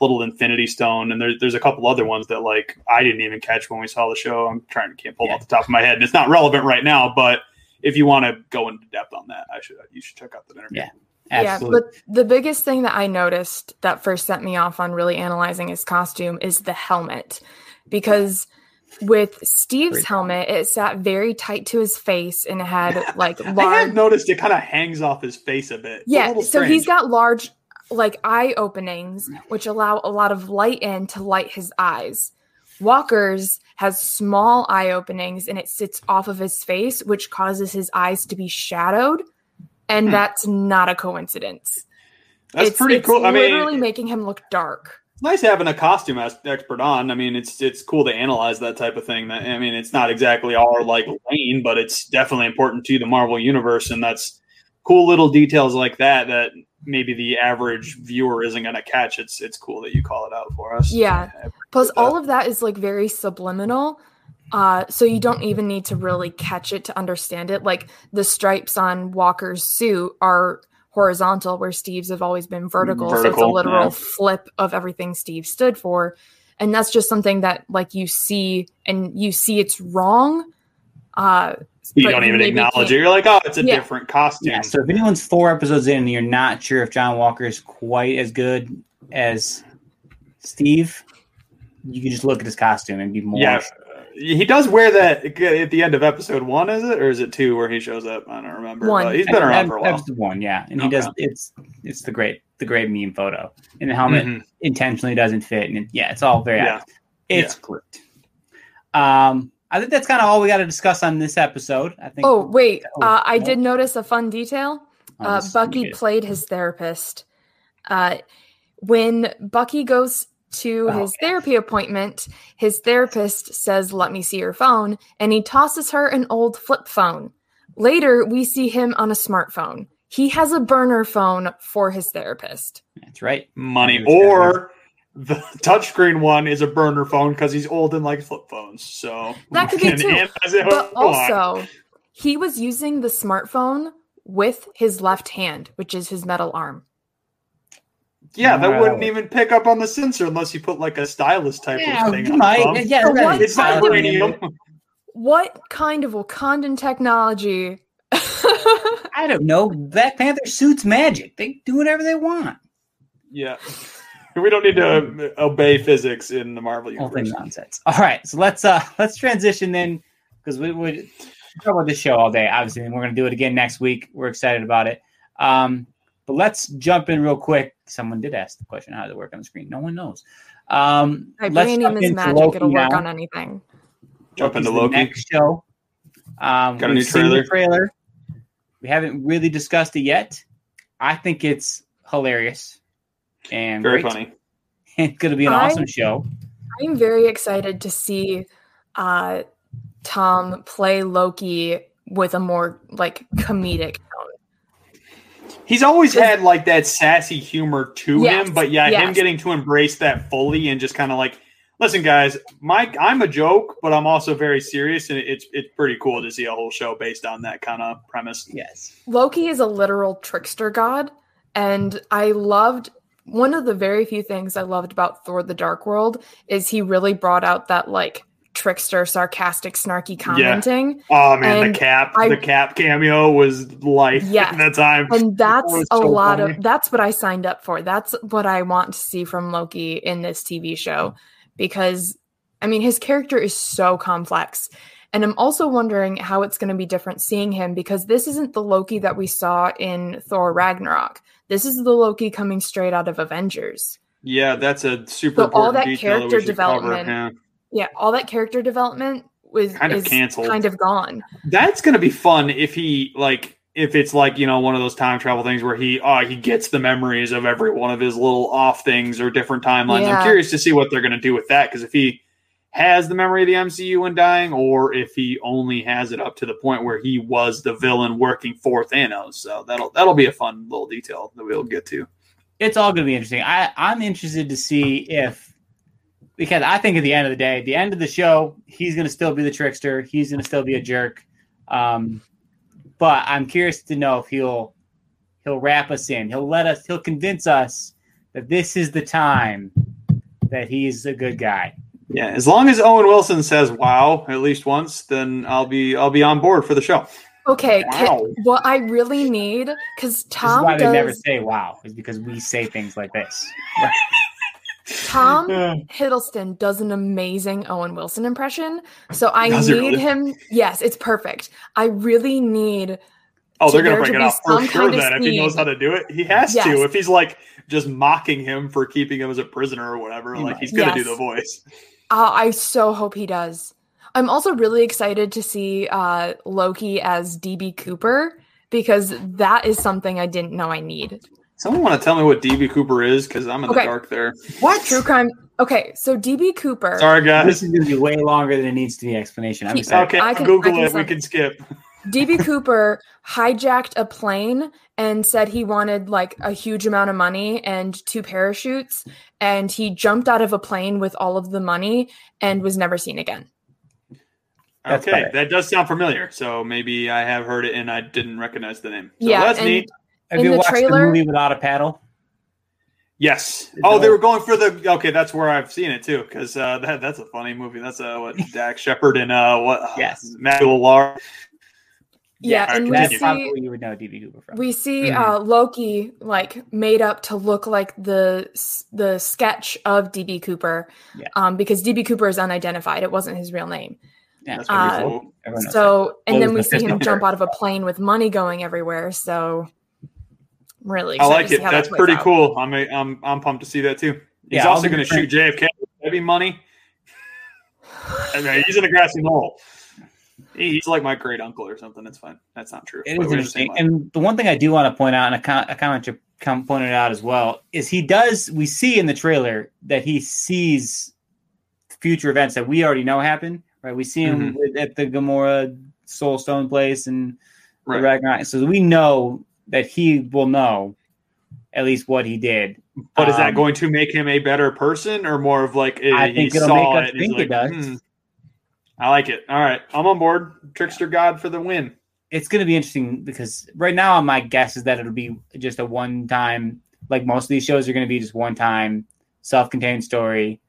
little Infinity Stone, and there's there's a couple other ones that like I didn't even catch when we saw the show. I'm trying to can't pull Yeah. off the top of my head, and it's not relevant right now, but. If you want to go into depth on that, I should you should check out the interview. Yeah. Yeah, but the biggest thing that I noticed that first set me off on really analyzing his costume is the helmet. Because with Steve's Great. helmet, it sat very tight to his face and it had like I large have noticed it kind of hangs off his face a bit. It's a Yeah, little so he's got large like eye openings which allow a lot of light in to light his eyes. Walker's has small eye openings and it sits off of his face which causes his eyes to be shadowed and Hmm. that's not a coincidence. That's it's, pretty it's cool. I mean, literally making him look dark. it's nice having a costume expert on. I mean, it's it's cool to analyze that type of thing. That I mean, it's not exactly our like lane, but it's definitely important to the Marvel universe, and that's cool little details like that that maybe the average viewer isn't going to catch. It's it's cool that you call it out for us. Yeah. Plus, all of that is like very subliminal. Uh, so you don't even need to really catch it to understand it. Like the stripes on Walker's suit are horizontal, where Steve's have always been vertical. so it's a literal yeah. flip of everything Steve stood for. And that's just something that like you see and you see it's wrong. Uh, You but don't even acknowledge it. You're like, oh, it's a Yeah. different costume. Yeah. So if anyone's four episodes in and you're not sure if John Walker is quite as good as Steve, you can just look at his costume and be more. Yeah. He does wear that at the end of episode one, is it, or is it two where he shows up? I don't remember. One. But he's been around for a while. Episode one, yeah, and he does. It's it's the great the great meme photo, and the helmet Mhm. intentionally doesn't fit, and it, yeah, it's all very. Yeah. It's great. Um, I think that's kind of all we got to discuss on this episode. I think. Oh, wait. Uh, I did notice a fun detail. Oh, uh, this is gonna be Bucky played his therapist. Uh, when Bucky goes to Oh, his therapy appointment, his therapist says, Let me see your phone, and he tosses her an old flip phone. Later, we see him on a smartphone. He has a burner phone for his therapist. That's right. money, That was or the touchscreen one is a burner phone because he's old and likes flip phones. So That could be too. and as it But go on. also, he was using the smartphone with his left hand, which is his metal arm. yeah, that Wow. wouldn't even pick up on the sensor unless you put like a stylus type Yeah, of thing you on might. Yeah, So what It's not kind of- vibranium. What kind of Wakandan technology? I don't know. Black Panther suits magic. They do whatever they want. yeah, we don't need to obey physics in the Marvel Whole thing universe. nonsense. All right, so let's uh let's transition then because we would talk about this show all day. Obviously, and we're gonna do it again next week. We're excited about it. Um, but let's jump in real quick. Someone did ask the question: How does it work on the screen? No one knows. Um, let's Vibranium jump is magic. Loki It'll work now. on anything. Jump into Loki's the Loki. next show. Um, Got a we've new seen the trailer? trailer. We haven't really discussed it yet. I think it's hilarious and Very great. funny. It's going to be an I- awesome show. I'm very excited to see uh, Tom play Loki with a more like comedic tone. He's always had like that sassy humor to Yes, him, but yeah, him getting to embrace that fully and just kind of like, listen, guys, Mike, I'm a joke, but I'm also very serious, and it's it's pretty cool to see a whole show based on that kind of premise. Yes. Loki is a literal trickster god, and I loved one of the very few things I loved about Thor: The Dark World is he really brought out that like trickster, sarcastic, snarky commenting. Oh man, And the cap, I- the cap cameo was life at that time. and that's a so lot funny. of that's what i signed up for that's what i want to see from loki in this tv show because i mean his character is so complex and i'm also wondering how it's going to be different seeing him because this isn't the loki that we saw in thor ragnarok this is the loki coming straight out of avengers Yeah, that's a super So all that that character cover. development Yeah. Yeah, all that character development was Kind of canceled. kind of gone. That's gonna be fun if he like if it's like you know one of those time travel things where he oh he gets the memories of every one of his little off things or different timelines. Yeah. I'm curious to see what they're gonna do with that because if he has the memory of the MCU when dying, or if he only has it up to the point where he was the villain working for Thanos. So that'll that'll be a fun little detail that we'll get to. it's all going to be interesting. I, I'm interested to see if, because I think at the end of the day, at the end of the show, he's going to still be the trickster. He's going to still be a jerk. Um, but I'm curious to know if he'll he'll wrap us in. He'll let us. He'll convince us that this is the time that he's a good guy. Yeah, as long as Owen Wilson says "wow" at least once, then I'll be I'll be on board for the show. Okay, ca- Wow. what I really need because This is Tom why they never say "wow," is because we say things like this. Tom Hiddleston does an amazing Owen Wilson impression. So I Does need really? him. Yes, it's perfect. I really need. Oh, they're gonna there bring to it be out for sure. kind of Then if he knows how to do it, he has Yes. to. If he's like just mocking him for keeping him as a prisoner or whatever, He like might. he's gonna do the voice. Uh, I so hope he does. I'm also really excited to see uh, Loki as DB Cooper because that is something I didn't know I need. Someone want to tell me what DB Cooper is? Because I'm in the dark there. What? True crime. Okay, so DB Cooper. Sorry, guys, This is going to be way longer than it needs to be explanation. I'm He- excited. Okay, I can- Google I can it. We can skip. DB Cooper hijacked a plane and said he wanted like a huge amount of money and two parachutes and he jumped out of a plane with all of the money and was never seen again. That's okay, better. that does sound familiar. So maybe I have heard it and I didn't recognize the name. So Yeah, that's neat. Have you the watched trailer- the movie without a paddle? Yes. Oh, they were going for the. Okay, that's where I've seen it too. Because uh, that that's a funny movie. That's uh, what Dax Shepard and uh, what? uh, Yes. Matt Lar. Yeah, alright, and we That's continue. probably see where you would know DB Cooper from. we see Mhm. uh, Loki like made up to look like the the sketch of DB Cooper, Yeah. um, because DB Cooper is unidentified. It wasn't his real name. yeah, That's Uh, cool. everyone knows So, and What then we see him jump out of a plane with money going everywhere. So, really, I like to see it. how that That's plays pretty out. cool. I'm I'm I'm pumped to see that too. He's Yeah, also going to shoot frank- JFK. Maybe money. I mean, he's in a grassy knoll. He- He's like my great uncle or something. That's fine. That's not true. It the interesting. And the one thing I do want to point out, and I kind of, I kind of want you come pointed out as well, is he does. We see in the trailer that he sees future events that we already know happen. Right? We see him with, at the Gamora Soul Stone place and the Right. Ragnarok. So we know that he will know at least what he did. But is that Um, going to make him a better person, or more of like eh, I think it'll make us it? think it does. "Hmm, I like it. All right, I'm on board. Trickster God for the win. It's going to be interesting because right now my guess is that it'll be just a one time. Like most of these shows are going to be just one time self contained story,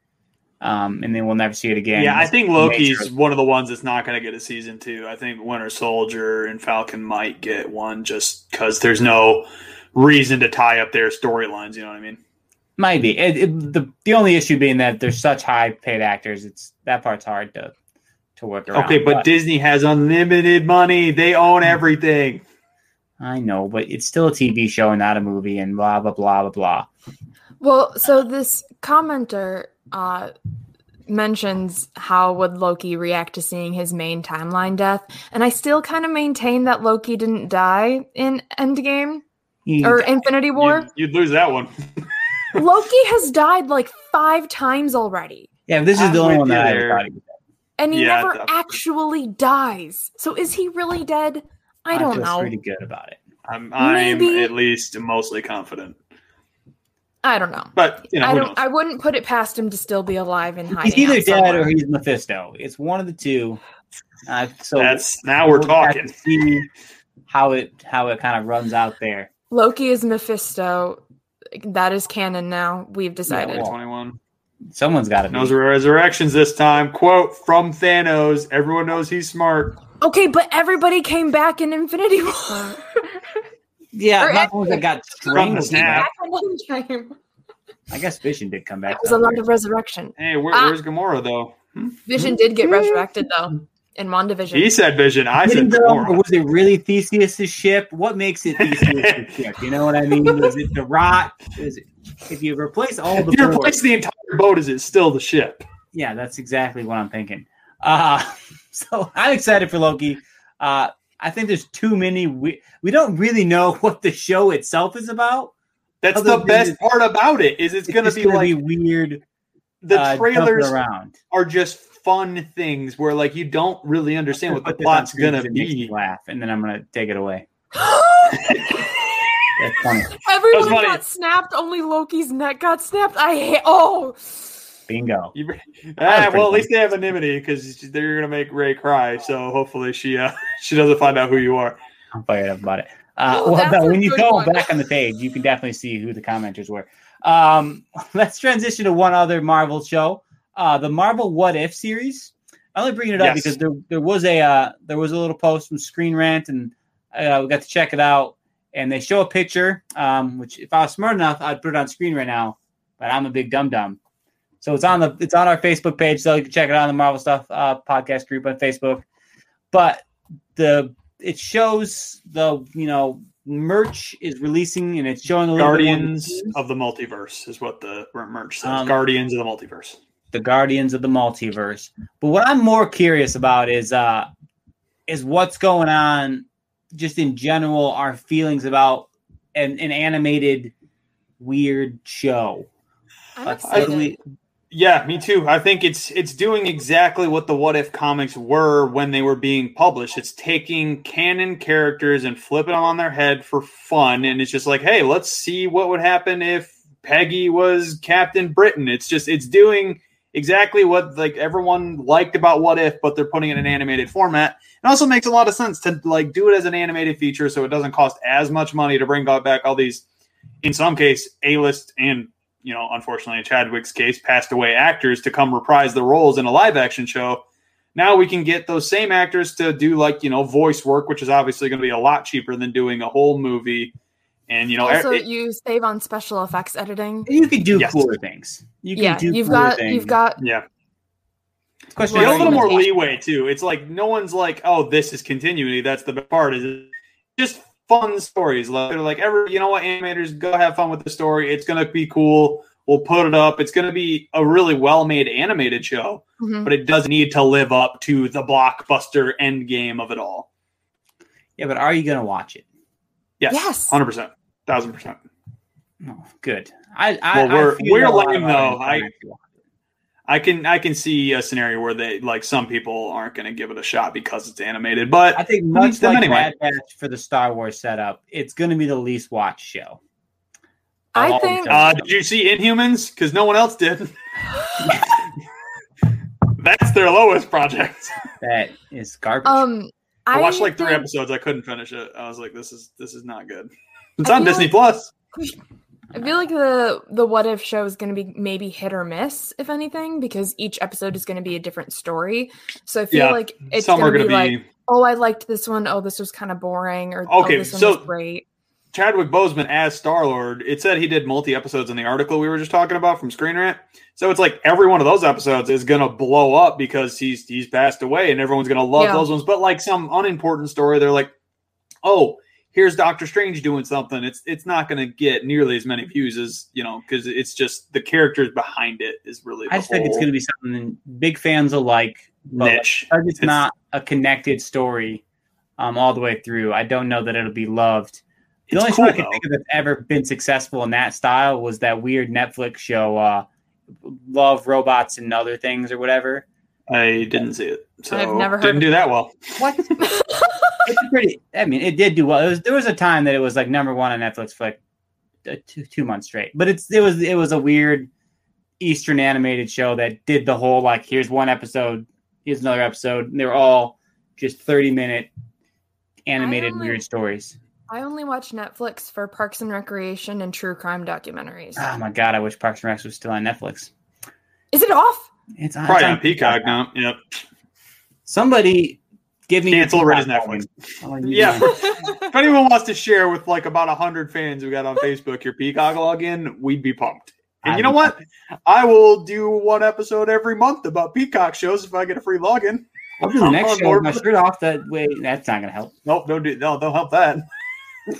um, and then we'll never see it again. Yeah, I think Loki's one of the ones that's not going to get a season two. I think Winter Soldier and Falcon might get one just because there's no reason to tie up their storylines. You know what I mean? Might be. It, it, the the only issue being that they're such high paid actors. It's that part's hard to to work around. Okay, but Disney has unlimited money. They own everything. I know, but it's still a TV show and not a movie, and blah blah blah blah blah. Well, so this commenter uh, mentions how would Loki react to seeing his main timeline death, and I still kind of maintain that Loki didn't die in Endgame He- or Infinity War. You'd, you'd lose that one. Loki has died like five times already, yeah, this is I'm the only one that I there. thought he was. And he Yeah, never definitely. actually dies. So is he really dead? I don't I feel know. Pretty good about it. I'm, I'm Maybe- at least mostly confident. I don't know. But you know, I don't. knows? I wouldn't put it past him to still be alive and hiding. He's either out dead or he's Mephisto. It's one of the two. Uh, so That's now we're we'll talking. see how it how it kind of runs out there. Loki is Mephisto. That is canon now. We've decided. well, 21. Someone's got it. be. No resurrections this time. Quote from Thanos. Everyone knows he's smart. okay, but everybody came back in Infinity War. yeah, or not the ones that got From the strangled. snap. back in Endgame. I guess Vision did come back. It was a lot of resurrection. Hey, where, Ah. where's Gamora though? Vision did get resurrected though. in WandaVision. He said Vision. I said Or Gamora. was it really Theseus's ship? What makes it Theseus's ship? You know what I mean? Was it the rock? Is it if you replace all the If you replace the entire boat, is it still the ship? Yeah, that's exactly what I'm thinking. Uh, so I'm excited for Loki. Uh, I think there's too many. We, we don't really know what the show itself is about. That's the best it- part about it. Is it's, It's going to be gonna like be weird. the uh, trailers around. are just fun things where like you don't really understand what the Put this on plot's screen going 'cause to it makes me be. Laugh, and then I'm gonna take it away. That's funny. Everyone funny. got snapped. Only Loki's neck got snapped. I hate. Oh, Bingo. You- Ah, well, at least they have anonymity because they're going to make Ray cry. So hopefully she uh, she doesn't find out who you are. I'm fired up about it. Uh, Oh, well, no, when you go one. back on the page, you can definitely see who the commenters were. Um, let's transition to one other Marvel show, uh, the Marvel What If series. I'm only bringing it up Yes. because there there was a uh, there was a little post from Screen Rant, and uh, we got to check it out. And they show a picture, um, which if I was smart enough, I'd put it on screen right now. But I'm a big dum dum, so it's on the it's on our Facebook page, so you can check it out on the Marvel Stuff uh, podcast group on Facebook. But the it shows the you know merch is releasing and it's showing little Guardians of the Multiverse is what the merch says. Um, Guardians of the Multiverse. the Guardians of the Multiverse. But what I'm more curious about is uh is what's going on just in general our feelings about an, an animated weird show. I'm Let's excited. Yeah, me too. I think it's it's doing exactly what the What If comics were when they were being published. It's taking canon characters and flipping them on their head for fun, and it's just like, hey, let's see what would happen if Peggy was Captain Britain. It's just it's doing exactly what like everyone liked about What If, but they're putting it in an animated format. It also makes a lot of sense to like do it as an animated feature, so it doesn't cost as much money to bring back all these, in some case, A list and you know, unfortunately, in Chadwick's case, passed away actors to come reprise the roles in a live action show. Now we can get those same actors to do like you know voice work, which is obviously going to be a lot cheaper than doing a whole movie. And you know, also, it- you save on special effects editing. you could do Yes. cooler things. You can Yeah, do you've cooler got things. you've got yeah, Question you get a little more leeway too. It's like no one's like, oh, this is continuity. That's the part. Is it just fun stories? Like they're like, every you know what, animators, go have fun with the story. It's gonna be cool. We'll put it up. It's gonna be a really well made animated show. Mhm. but it does need to live up to the blockbuster end game of it all. Yeah, but are you gonna watch it? Yes, Yes. hundred percent, thousand percent. No, good. I, I Well, we're- I feel we're lame, though. I- I can I can see a scenario where they like some people aren't going to give it a shot because it's animated, but I think much needs them like anyway? Bad Batch for the Star Wars setup, it's going to be the least watched show. I think- uh, did you see Inhumans? Because no one else did. That's their lowest project. that is garbage. um. I I watched like three think- episodes. I couldn't finish it. I was like, this is this is not good. It's I on Disney like- Plus. I feel like the the what if show is going to be maybe hit or miss, if anything, because each episode is going to be a different story. So I feel Yeah, like it's Some going to going be, to be. like, oh, I liked this one. Oh, this was kind of boring. Or oh, Okay, oh, this one so- was great. Chadwick Boseman as Star Lord, it said he did multi episodes in the article we were just talking about from Screen Rant. So it's like every one of those episodes is gonna blow up because he's he's passed away and everyone's gonna love Yeah. those ones. But like some unimportant story, they're like, oh, here's Doctor Strange doing something. It's it's not gonna get nearly as many views as you know because it's just the characters behind it is really. I The just think it's going to be something big fans will like. but like, niche. because it's It's- not a connected story um, all the way through. I don't know that it'll be loved. The It's only cool, show I can though. think of that's ever been successful in that style was that weird Netflix show, uh, Love Robots and Other Things or whatever. I didn't see it, so I've never heard didn't of do that well. What? it's pretty. I mean, it did do well. It was, there was a time that it was like number one on Netflix for like uh, two two months straight. But it's it was it was a weird Eastern animated show that did the whole like here's one episode, here's another episode. And they're all just thirty minute animated only- weird stories. I only watch Netflix for Parks and Recreation and true crime documentaries. Oh my god, I wish Parks and Rec was still on Netflix. is it off? It's on, Probably it's on Peacock now. Yep. Somebody give me your Cancel Red is Peacock Netflix. phone. I wanna use Yeah. if anyone wants to share with like about hundred fans we got on Facebook your Peacock login, we'd be pumped. And I'd you know be what? I will do one episode every month about Peacock shows if I get a free login. I'll do the next on show board with my shirt off. That way, that's not gonna help. Nope, don't do. No, don't help that. All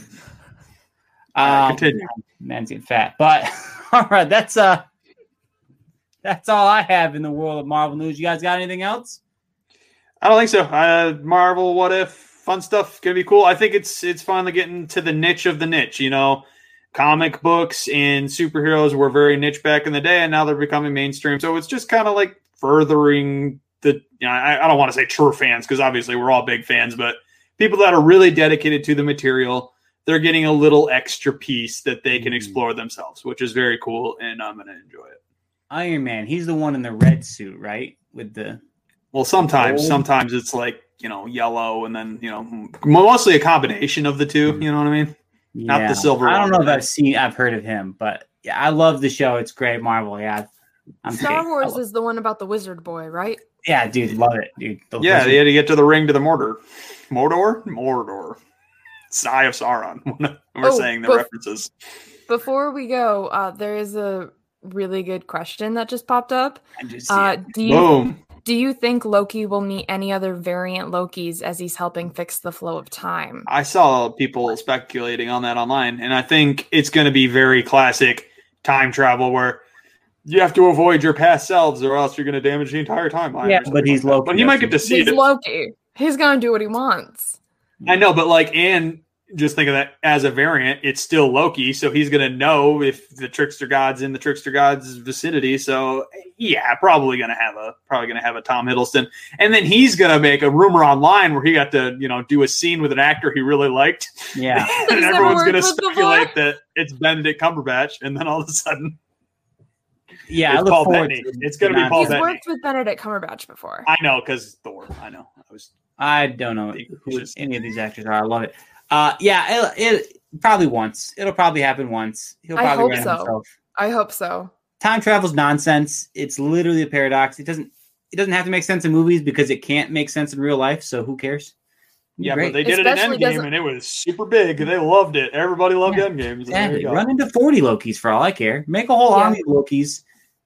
right, Um, continue. man's getting fat, but all right, that's uh, that's all I have in the world of Marvel news. You guys got anything else? I don't think so. Uh, Marvel, what if fun stuff gonna be cool. I think it's it's finally getting to the niche of the niche. You know, comic books and superheroes were very niche back in the day, and now they're becoming mainstream. So it's just kind of like furthering the. You know, I, I don't want to say true fans because obviously we're all big fans, but people that are really dedicated to the material. They're getting a little extra piece that they can Mhm. explore themselves, which is very cool, and I'm gonna enjoy it. Iron Man. He's the one in the red suit, right? With the Well, sometimes, Gold. sometimes it's like you know yellow, and then you know mostly a combination of the two. You know what I mean? Not the silver I don't one, know if right? I've seen, I've heard of him, but yeah, I love the show. It's great, Marvel. Yeah, I'm Star big. Wars is the one about the wizard boy, right? yeah, dude, love it, dude. The Yeah, Wizard- they had to get to the ring to the Mordor, Mordor, Mordor, Eye of Sauron. We're Oh, saying the but- references. Before we go, uh, there is a really good question that just popped up. I just see Uh, do you Boom. Do you think Loki will meet any other variant Lokis as he's helping fix the flow of time? I saw people speculating on that online, and I think it's going to be very classic time travel where you have to avoid your past selves, or else you're going to damage the entire timeline. Yeah, but he's like. Loki, But he might get to see He's it. Loki. He's gonna do what he wants. I know, but like, and just think of that as a variant. It's still Loki, so he's gonna know if the trickster god's in the trickster god's vicinity. So yeah, probably gonna have a probably gonna have a Tom Hiddleston, and then he's gonna make a rumor online where he got to you know do a scene with an actor he really liked, yeah. And never everyone's gonna speculate that it's Benedict Cumberbatch, and then all of a sudden Yeah, I It's look Paul forward Bettany. to. It's gonna be Not- Paul He's Bettany. worked with Benedict Cumberbatch before. I know because Thor. I know. I was I don't know who any of these actors are. I love it. Uh, yeah, it, it probably once. It'll probably happen once. He'll I probably hope run it so. himself. I hope so. Time travel's nonsense. It's literally a paradox. It doesn't. It doesn't have to make sense in movies because it can't make sense in real life. So who cares? yeah, Great. but they did it Especially in Endgame, doesn't- and it was super big. They loved it. Everybody loved Yeah. Endgame. So Exactly. Run into forty Lokis for all I care. Make a whole Yeah. army of Lokis,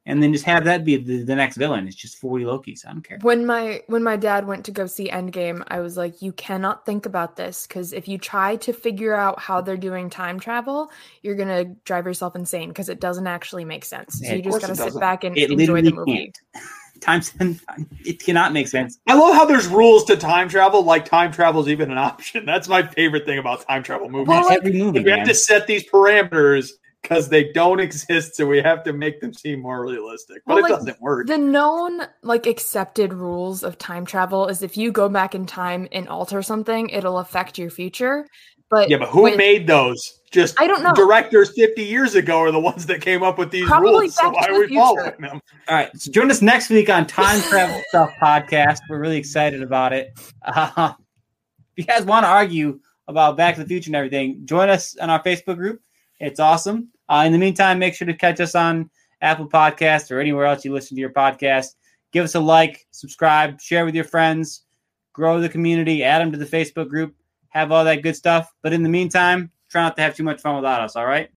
and then just have that be the, the next villain. It's just forty Lokis. I don't care. When my when my dad went to go see Endgame, I was like, "You cannot think about this because if you try to figure out how they're doing time travel, you're gonna drive yourself insane because it doesn't actually make sense. Yeah, so you just gotta sit back and It enjoy the movie." Time it cannot make sense. I love how there's rules to time travel. Like time travel is even an option. That's my favorite thing about time travel movies. Well, like- Every movie, we have to set these parameters because they don't exist, so we have to make them seem more realistic. But Well, it like, doesn't work. The known, like, accepted rules of time travel is if you go back in time and alter something, it'll affect your future. But yeah, but who with- made those? Just I don't know. Directors 50 years ago are the ones that came up with these Probably rules. So why are we Future. following them? All right. So join us next week on Time Travel Stuff Podcast. We're really excited about it. Uh, if you guys want to argue about Back to the Future and everything, join us on our Facebook group. It's awesome. Uh, in the meantime, make sure to catch us on Apple Podcasts or anywhere else you listen to your podcast. Give us a like, subscribe, share with your friends, grow the community, add them to the Facebook group, have all that good stuff. But in the meantime, try not to have too much fun without us. All right.